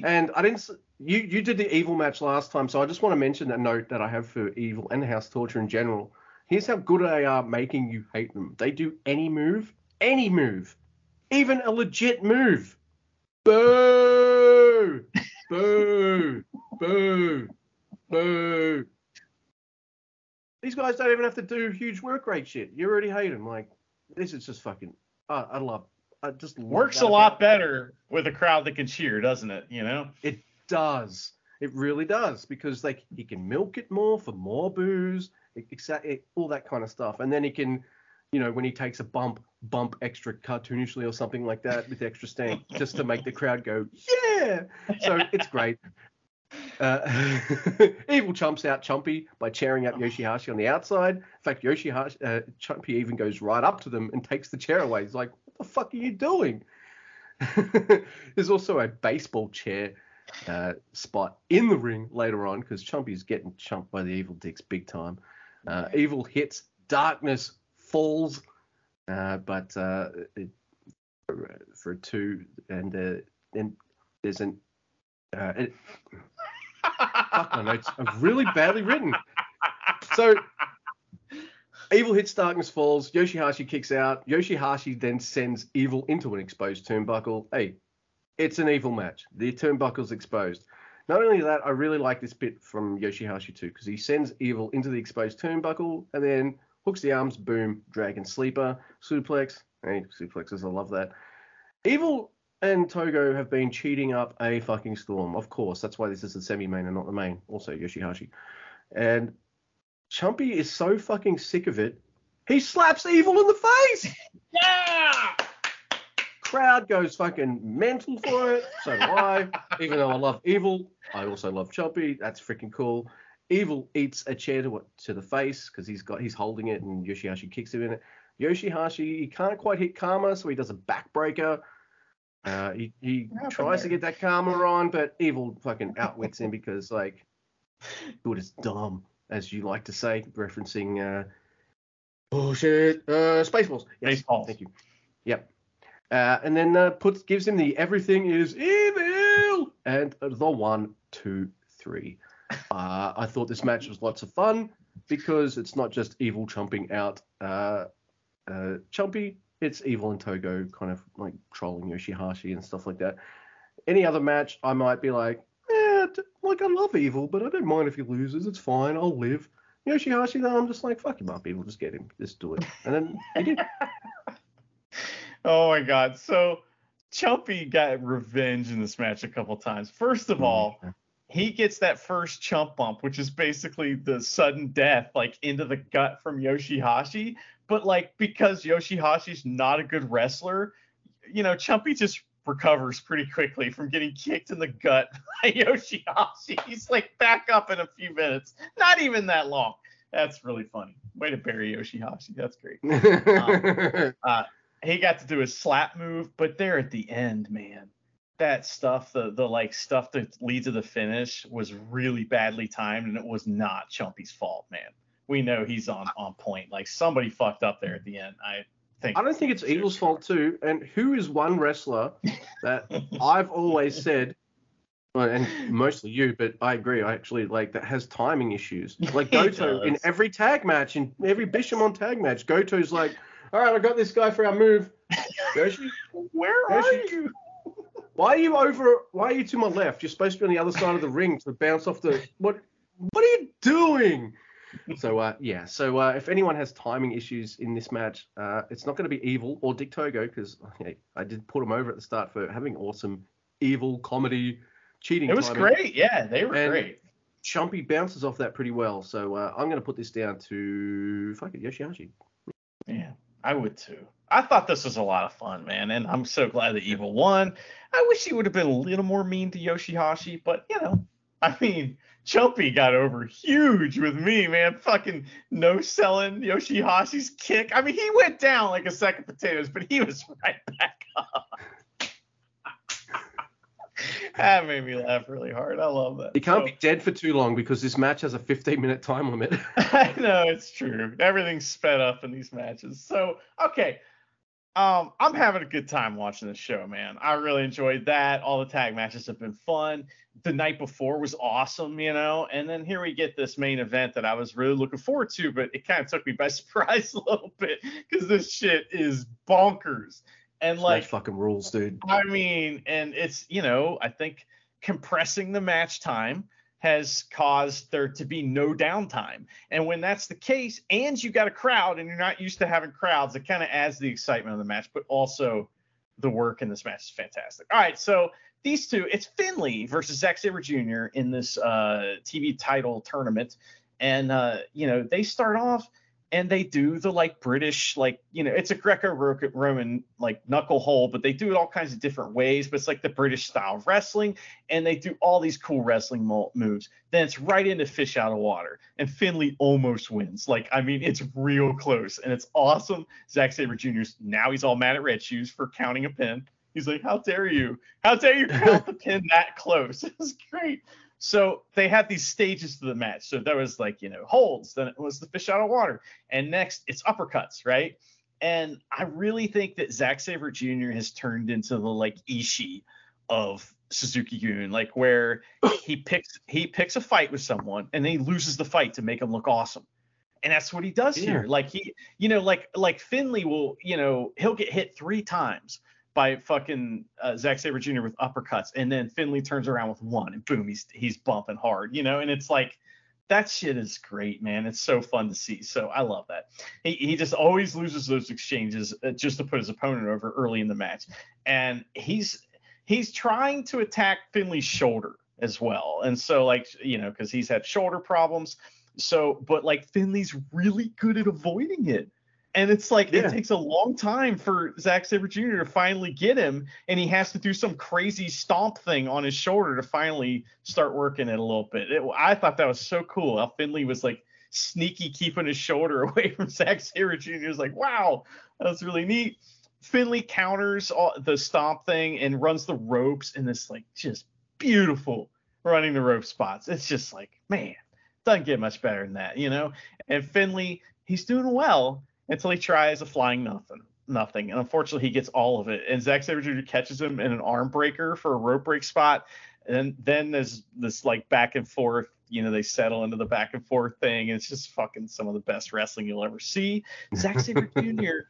And I didn't. You you did the evil match last time, so I just want to mention that note that I have for evil and house torture in general. Here's how good they are making you hate them. They do any move, any move, even a legit move. Boo! Boo! Boo! Boo! These guys don't even have to do huge work rate shit. You already hate them. Like this is just fucking. Uh, I love I just works a lot better with a crowd that can cheer, doesn't it? You know, it does. It really does because like he can milk it more for more booze, exactly all that kind of stuff, and then he can, you know, when he takes a bump, bump extra cartoonishly or something like that with extra stank, just to make the crowd go yeah. So it's great. Uh, Evil chumps out Chumpy by cheering up Yoshihashi on the outside. In fact, Yoshihashi, uh, Chumpy even goes right up to them and takes the chair away. He's like, "What the fuck are you doing?" There's also a baseball chair uh, spot in the ring later on because Chumpy's getting chumped by the Evil Dicks big time. Uh, evil hits, darkness falls, uh, but uh, it, for, two, and then there's an it, Fuck my notes are really badly written. So Evil hits Darkness falls. Yoshihashi kicks out. Yoshihashi then sends Evil into an exposed turnbuckle. Hey, it's an evil match. The turnbuckle's exposed. Not only that, I really like this bit from Yoshihashi too, because he sends Evil into the exposed turnbuckle and then hooks the arms, boom, dragon sleeper, suplex. Hey, suplexes, I love that. Evil and Togo have been cheating up a fucking storm. Of course, that's why this is the semi-main and not the main. Also Yoshihashi. And Chumpy is so fucking sick of it. He slaps Evil in the face. Yeah. Crowd goes fucking mental for it. So do I. Even though I love Evil, I also love Chumpy. That's freaking cool. Evil eats a chair to, to the face because he's got he's holding it and Yoshihashi kicks him in it. Yoshihashi he can't quite hit Karma, so he does a backbreaker Uh, he he tries to get that karma on, but evil fucking outwits him because like good is dumb, as you like to say, referencing uh bullshit uh Spaceballs. Yes, Spaceballs. Thank you. Yep. Uh, and then uh, puts gives him the everything is evil and the one two three. Uh, I thought this match was lots of fun because it's not just evil chomping out uh, uh, Chumpy, it's evil and Togo kind of like trolling Yoshihashi and stuff like that. Any other match, I might be like, d- like I love evil, but I don't mind if he loses. It's fine. I'll live. Yoshihashi, though, I'm just like, fuck him up, evil. Just get him. Just do it. And then he did. Oh my god. So Chumpy got revenge in this match a couple times. First of mm-hmm. all, he gets that first chump bump, which is basically the sudden death, like into the gut from Yoshihashi. But like because Yoshihashi's not a good wrestler, you know, Chumpy just recovers pretty quickly from getting kicked in the gut by Yoshihashi. He's like back up in a few minutes. Not even that long. That's really funny. Way to bury Yoshihashi. That's great um, uh, he got to do his slap move, but there at the end, man, that stuff, the the like stuff that leads to the finish was really badly timed, and it was not Chumpy's fault, man. We know he's on on point. Like somebody fucked up there at the end. I think. I don't think it's Evil's fault too. And who is one wrestler that I've always said, well, and mostly you, but I agree. I actually like that has timing issues. Like Goto in every tag match, in every Bishamon tag match, Goto's like, all right, I got this guy for our move. Yoshi, Where are Yoshi- you? why are you over? Why are you to my left? You're supposed to be on the other side of the ring to bounce off the. What? What are you doing? So uh, yeah, so uh, if anyone has timing issues in this match, uh, it's not going to be Evil or Dick Togo because okay, I did put him over at the start for having awesome evil comedy cheating. It was timing. great. Yeah, they were And- great. Chumpy bounces off that pretty well. So uh, I'm going to put this down to fuck it, Yoshihashi. Yeah, I would too. I thought this was a lot of fun, man, and I'm so glad that Evil won. I wish he would have been a little more mean to Yoshihashi, but you know, I mean, Chumpy got over huge with me, man. Fucking no selling Yoshihashi's kick. I mean, he went down like a sack of potatoes, but he was right back up. that made me laugh really hard. I love that. He can't So- be dead for too long because this match has a 15 minute time limit. I know it's true. Everything's sped up in these matches. So okay, um, I'm having a good time watching this show, man. I really enjoyed that. All the tag matches have been fun. The night before was awesome, you know. And then here we get this main event that I was really looking forward to, but it kind of took me by surprise a little bit because this shit is bonkers. And like like fucking rules, dude. I mean, and it's, you know, I think compressing the match time has caused there to be no downtime. And when that's the case, and you got a crowd and you're not used to having crowds, it kind of adds the excitement of the match, but also the work in this match is fantastic. All right, so these two, it's Finlay versus Zack Sabre Jr. in this uh, TV title tournament. And, uh, you know, they start off and they do the like British, like, you know, it's a Greco Roman like knuckle hole, but they do it all kinds of different ways. But it's like the British style of wrestling, and they do all these cool wrestling mo- moves. Then it's right into fish out of water, and Finlay almost wins. Like, I mean, it's real close, and it's awesome. Zack Sabre Jr.'s now he's all mad at Red Shoes for counting a pin. He's like, "How dare you? How dare you count the pin that close?" It's great. So they had these stages to the match. So there was like, you know, holds, then it was the fish out of water. And next it's uppercuts, right? And I really think that Zack Sabre Jr. has turned into the like Ishii of Suzuki Gun, like where he picks he picks a fight with someone and then he loses the fight to make him look awesome. And that's what he does Yeah. here. Like he, you know, like like Finlay will, you know, he'll get hit three times by fucking uh, Zack Sabre Jr. with uppercuts, and then Finlay turns around with one, and boom, he's he's bumping hard, you know. And it's like that shit is great, man. It's so fun to see. So I love that. He he just always loses those exchanges uh, just to put his opponent over early in the match, and he's he's trying to attack Finlay's shoulder as well, and so like you know because he's had shoulder problems. So, but like Finlay's really good at avoiding it. And it's like Yeah. it takes a long time for Zack Sabre Jr. to finally get him, and he has to do some crazy stomp thing on his shoulder to finally start working it a little bit. It, I thought that was so cool. How Finlay was like sneaky keeping his shoulder away from Zack Sabre Jr. It was like, wow, that was really neat. Finlay counters all, the stomp thing and runs the ropes in this like just beautiful running the rope spots. It's just like, man, doesn't get much better than that, you know? And Finlay, he's doing well until he tries a flying nothing. Nothing. And unfortunately, he gets all of it. And Zack Sabre Jr. catches him in an arm breaker for a rope break spot. And then there's this like back and forth, you know, they settle into the back and forth thing. And it's just fucking some of the best wrestling you'll ever see. Zack Sabre Jr.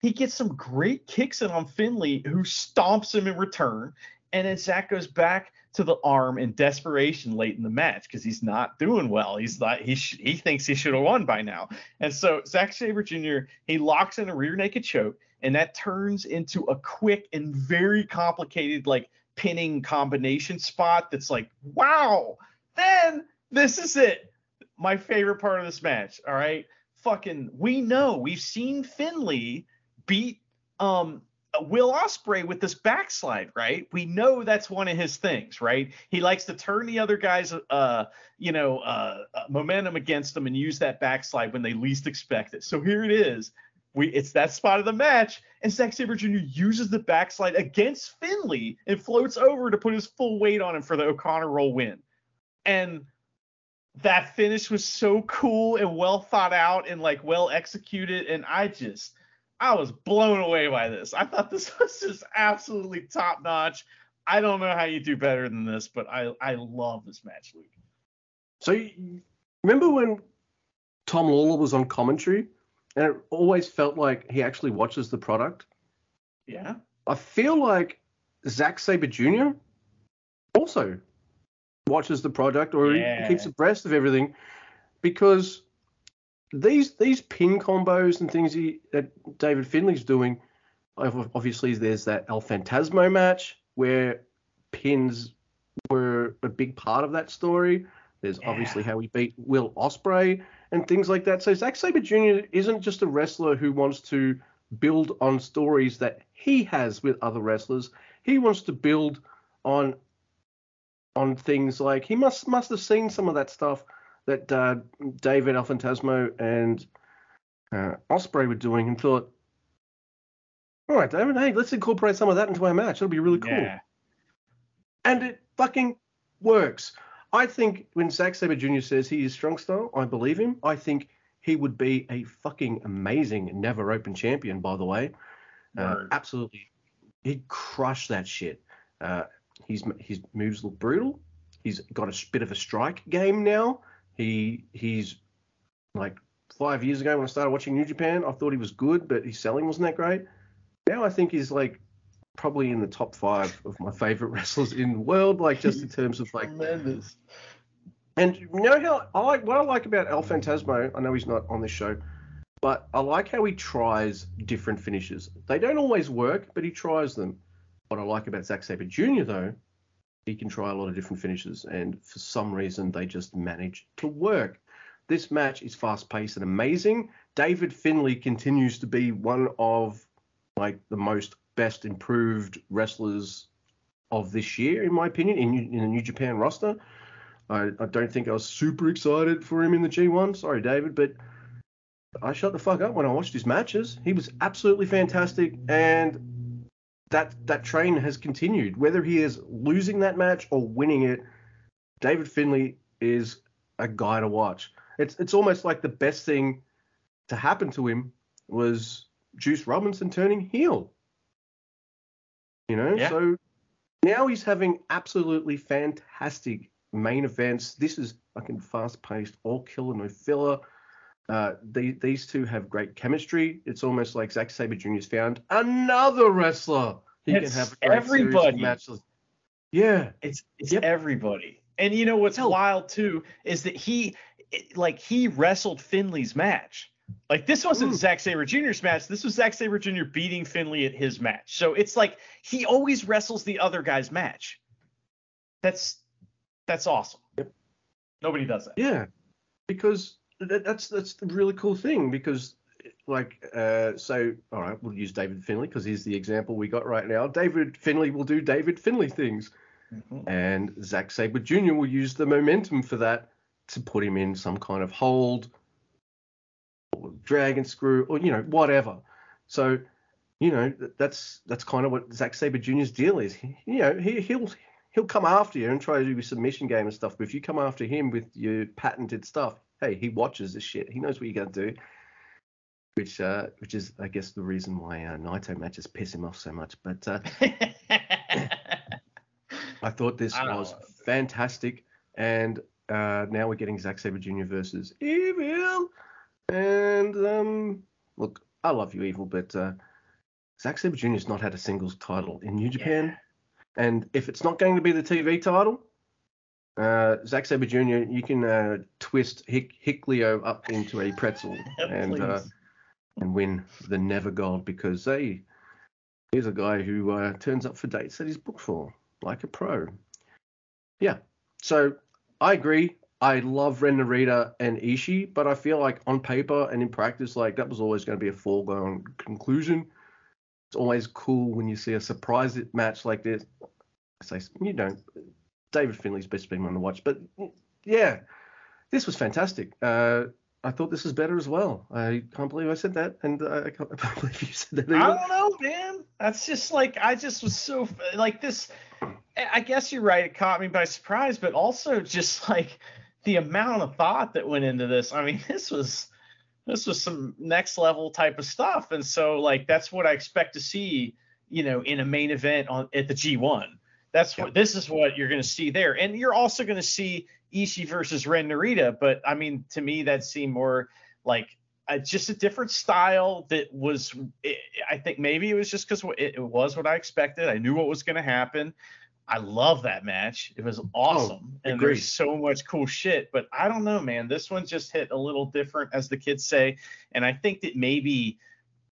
He gets some great kicks in on Finlay, who stomps him in return. And then Zack goes back to the arm in desperation late in the match because he's not doing well. He's like He sh- he thinks he should have won by now. And so Zack Sabre Jr. he locks in a rear naked choke, and that turns into a quick and very complicated like pinning combination spot. That's like wow. Then this is it. My favorite part of this match. All right, fucking. We know we've seen Finlay beat um Will Ospreay with this backslide, right? We know that's one of his things, right? He likes to turn the other guys, uh, you know, uh, uh, momentum against them and use that backslide when they least expect it. So here it is. We it's that spot of the match, and Zack Sabre Jr. uses the backslide against Finlay and floats over to put his full weight on him for the O'Connor roll win. And that finish was so cool and well thought out and like well executed, and I just I was blown away by this. I thought this was just absolutely top notch. I don't know how you do better than this, but I I love this match, Luke. So you, remember when Tom Lawlor was on commentary, and it always felt like he actually watches the product. Yeah. I feel like Zack Sabre Jr. also watches the product, or Yeah. keeps abreast of everything, because these these pin combos and things he, that David Finlay's doing, obviously there's that El Fantasmo match where pins were a big part of that story. There's obviously how he beat Will Ospreay and things like that. So Zack Sabre Jr. isn't just a wrestler who wants to build on stories that he has with other wrestlers. He wants to build on on things like he must must have seen some of that stuff that uh, David El Fantasmo and uh, Ospreay were doing and thought, all right, David, hey, let's incorporate some of that into our match. It'll be really cool. Yeah. And it fucking works. I think when Zack Sabre Jr. says he is strong style, I believe him. I think he would be a fucking amazing never open champion, by the way. Uh, absolutely. He'd crush that shit. Uh, his, his moves look brutal. He's got a bit of a strike game now. He He's like five years ago when I started watching New Japan, I thought he was good, but his selling wasn't that great. Now I think he's like probably in the top five of my favorite wrestlers in the world, like just in terms of like Tremendous. and you know how I like what I like about El Fantasmo. I know he's not on this show, but I like how he tries different finishes. They don't always work, but he tries them. What I like about Zack Sabre Jr. though, he can try a lot of different finishes, and for some reason they just manage to work. This match is fast paced and amazing. David Finlay continues to be one of like the most best improved wrestlers of this year, in my opinion, in, in the New Japan roster. I, I don't think I was super excited for him in the G1. Sorry, David, but I shut the fuck up when I watched his matches. He was absolutely fantastic, and that that train has continued. Whether he is losing that match or winning it, David Finlay is a guy to watch. It's it's almost like the best thing to happen to him was Juice Robinson turning heel. You know, Yeah. so now he's having absolutely fantastic main events. This is fucking fast paced, all killer, no filler. Uh, the, these two have great chemistry. It's almost like Zack Sabre Jr.'s found another wrestler he It's can have a great series of everybody. matches. Yeah, It's it's Yep. everybody. And you know what's Hell. wild too is that he it- like he wrestled Finlay's match. Like this wasn't Ooh. Zack Sabre Jr.'s match. This was Zack Sabre Jr. beating Finlay at his match. So it's like he always wrestles the other guy's match. That's that's awesome. Nobody does that. yeah, because that, that's that's the really cool thing. Because like, uh, so all right, we'll use David Finlay because he's the example we got right now. David Finlay will do David Finlay things. and Zack Sabre Jr. will use the momentum for that to put him in some kind of hold or drag and screw or you know whatever. So you know, that's that's kind of what Zack Sabre Jr.'s deal is. He, you know, he, he'll he'll come after you and try to do your submission game and stuff. But if you come after him with your patented stuff, hey, he watches this shit. He knows what you're gonna do. Which uh, which is I guess the reason why uh, Naito matches piss him off so much. But uh, I thought this I was know. fantastic, and uh, now we're getting Zack Sabre Jr. versus Evil. And um, look, I love you, Evil, but uh, Zack Sabre Jr. has not had a singles title in New Japan, and if it's not going to be the TV title, uh, Zack Sabre Jr. You can uh, twist Hick, Hikuleo up into a pretzel and uh, and win the Never Gold because hey, he's a guy who uh, turns up for dates that he's booked for, like a pro. Yeah, so I agree. I love Ren Narita and Ishii, but I feel like on paper and in practice, like that was always going to be a foregone conclusion. It's always cool when you see a surprise match like this. I say, you know, David Finlay's best been one to watch, but yeah, this was fantastic. Uh, I thought this was better as well. I can't believe I said that, and uh, I can't believe you said that. I don't know, man. That's just like I just was so like this. I guess you're right. It caught me by surprise, but also just like the amount of thought that went into this. I mean, this was this was some next level type of stuff, and so like that's what I expect to see, you know, in a main event on at the G1. That's what this is what you're going to see there, and you're also going to see Ishii versus Ren Narita. But I mean, to me, that seemed more like uh, just a different style that was it, i think maybe it was just because it, it was what i expected. I knew what was going to happen. I love that match. It was awesome. And agreed. there's so much cool shit but i don't know man. This one just hit a little different as the kids say. And i think that maybe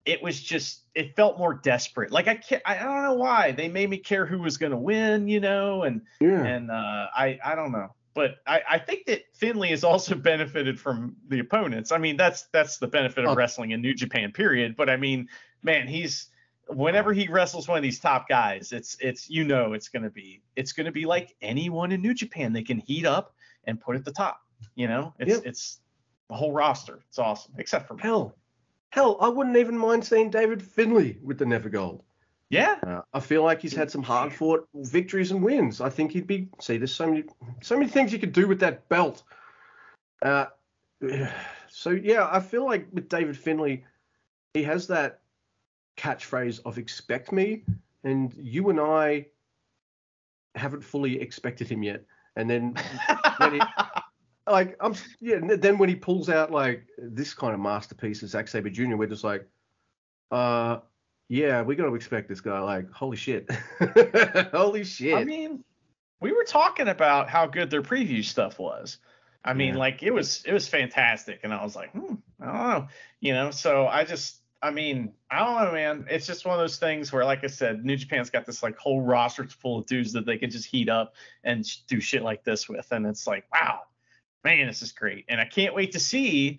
it was just it felt more desperate like i can't i don't know why they made me care who was going to win you know and Yeah. and uh, I I don't know, but I, I think that Finlay has also benefited from the opponents. I mean, that's that's the benefit of Oh. wrestling in New Japan, period. But I mean, man, he's whenever he wrestles one of these top guys, it's it's you know it's gonna be it's gonna be like anyone in New Japan. They can heat up and put at the top. You know, it's Yep. it's the whole roster. It's awesome, except for Hell, hell, I wouldn't even mind seeing David Finlay with the Never Gold. yeah. Uh, I feel like he's had some hard fought victories and wins. I think he'd be see. There's so many, so many things you could do with that belt. Uh, so yeah, I feel like with David Finlay, he has that catchphrase of "expect me," and you and I haven't fully expected him yet. And then when he, like I'm yeah. Then when he pulls out like this kind of masterpiece of Zack Sabre Jr., we're just like, uh, yeah, we got to expect this guy. Like, holy shit, holy shit. I mean, we were talking about how good their preview stuff was. I mean, Yeah. like it was it was fantastic, and I was like, hmm, I don't know, you know. So I just, I mean, I don't know, man. It's just one of those things where, like I said, New Japan's got this like whole roster full of dudes that they can just heat up and do shit like this with, and it's like, wow, man, this is great, and I can't wait to see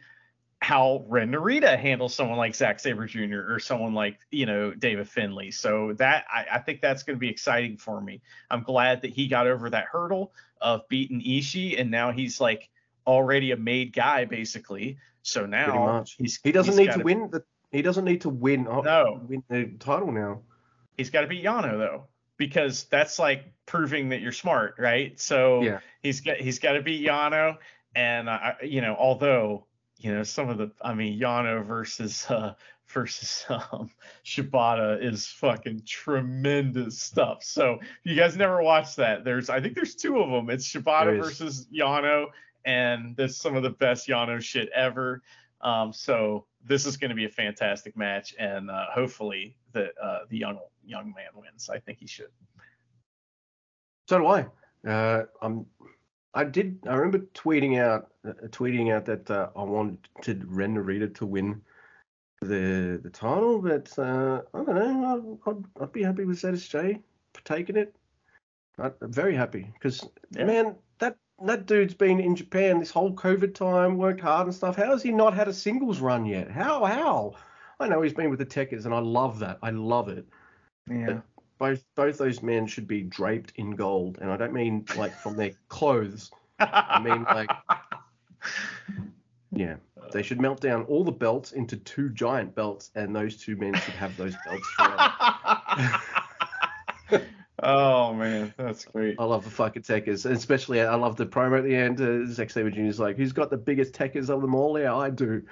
how Ren Narita handles someone like Zack Sabre Jr. or someone like you know David Finlay. So that I, I think that's going to be exciting for me. I'm glad that he got over that hurdle of beating Ishii, and now he's like already a made guy basically. So now he's He doesn't need to win the. He doesn't need to win. oh, No. win the title now. He's got to beat Yano though, because that's like proving that you're smart, right? So Yeah. he's got he's got to beat Yano, and uh, you know although you know some of the I mean Yano versus uh versus um Shibata is fucking tremendous stuff. So if you guys never watched that, there's I think there's two of them. It's Shibata versus Yano, and that's some of the best Yano shit ever. Um, so this is going to be a fantastic match, and uh, hopefully the uh, the young young man wins. I think he should. So do I. Uh, I'm. I did. I remember tweeting out, uh, tweeting out that uh, I wanted Ren Narita to win the the title, but uh, I don't know. I'd, I'd, I'd be happy with ZSJ for taking it. I'm very happy because Yeah. man, that dude's been in Japan this whole COVID time, worked hard and stuff. How has he not had a singles run yet? How? How? I know he's been with the Tekkers, and I love that. I love it. Yeah. Both both those men should be draped in gold, and I don't mean like from their clothes. I mean, like- Yeah. They should melt down all the belts into two giant belts, and those two men should have those belts forever. oh man, that's great. I love the fucking Tekkers, and especially I love the promo at the end. Uh, Zack Sabre Jr. is like, "Who's got the biggest Tekkers of them all?" Yeah, I do.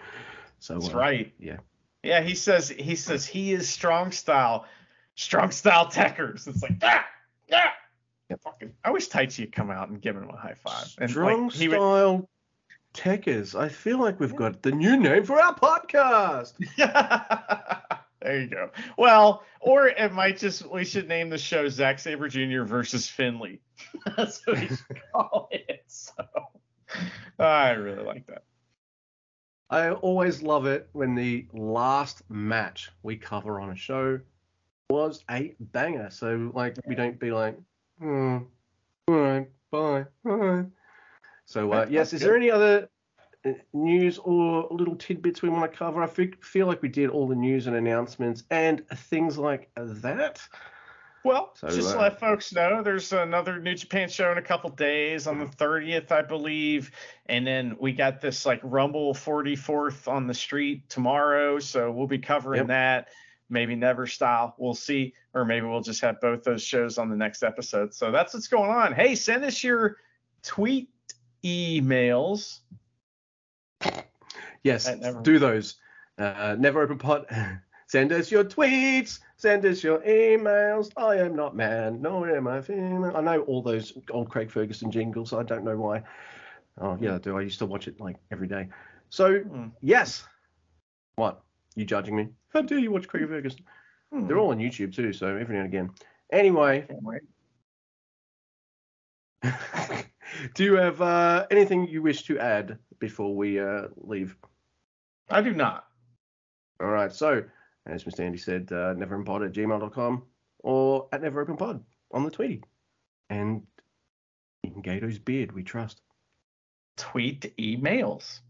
So That's uh, right. Yeah. Yeah, he says he says he is strong style, strong style Tekkers. It's like ah, yeah. Fucking, I wish Taichi would come out and give him a high five. And Strong like, he would, style Tekkers. I feel like we've got the new name for our podcast. there you go. Well, or it might just we should name the show Zack Sabre Jr. versus Finlay. That's what we should call it. So I really like that. I always love it when the last match we cover on a show was a banger. So like we don't be like, hmm, all right, bye, bye. So uh, yes, is there any other news or little tidbits we want to cover? I feel like we did all the news and announcements and things like that. Well, So, just to uh, let folks know, there's another New Japan show in a couple days on the 30th, I believe, and then we got this like Rumble 44th on the street tomorrow, so we'll be covering Yep. that. Maybe Never Style, we'll see, or maybe we'll just have both those shows on the next episode. So that's what's going on. Hey, send us your tweet emails. Yes, do those. Uh, never open pot. Send us your tweets. Send us your emails. I am not man, nor am I female. I know all those old Craig Ferguson jingles. I don't know why. Oh yeah, I do. I used to watch it like every day. So Hmm. yes. What? You judging me? How dare you watch Craig Ferguson? Hmm. They're all on YouTube too, so every now and again. Anyway, do you have uh, anything you wish to add before we uh, leave? I do not. All right. So, as Mr. Andy said, uh, neveropenpod at gmail.com or at neveropenpod on the Tweety. And in Gedo's beard, we trust. Tweet emails.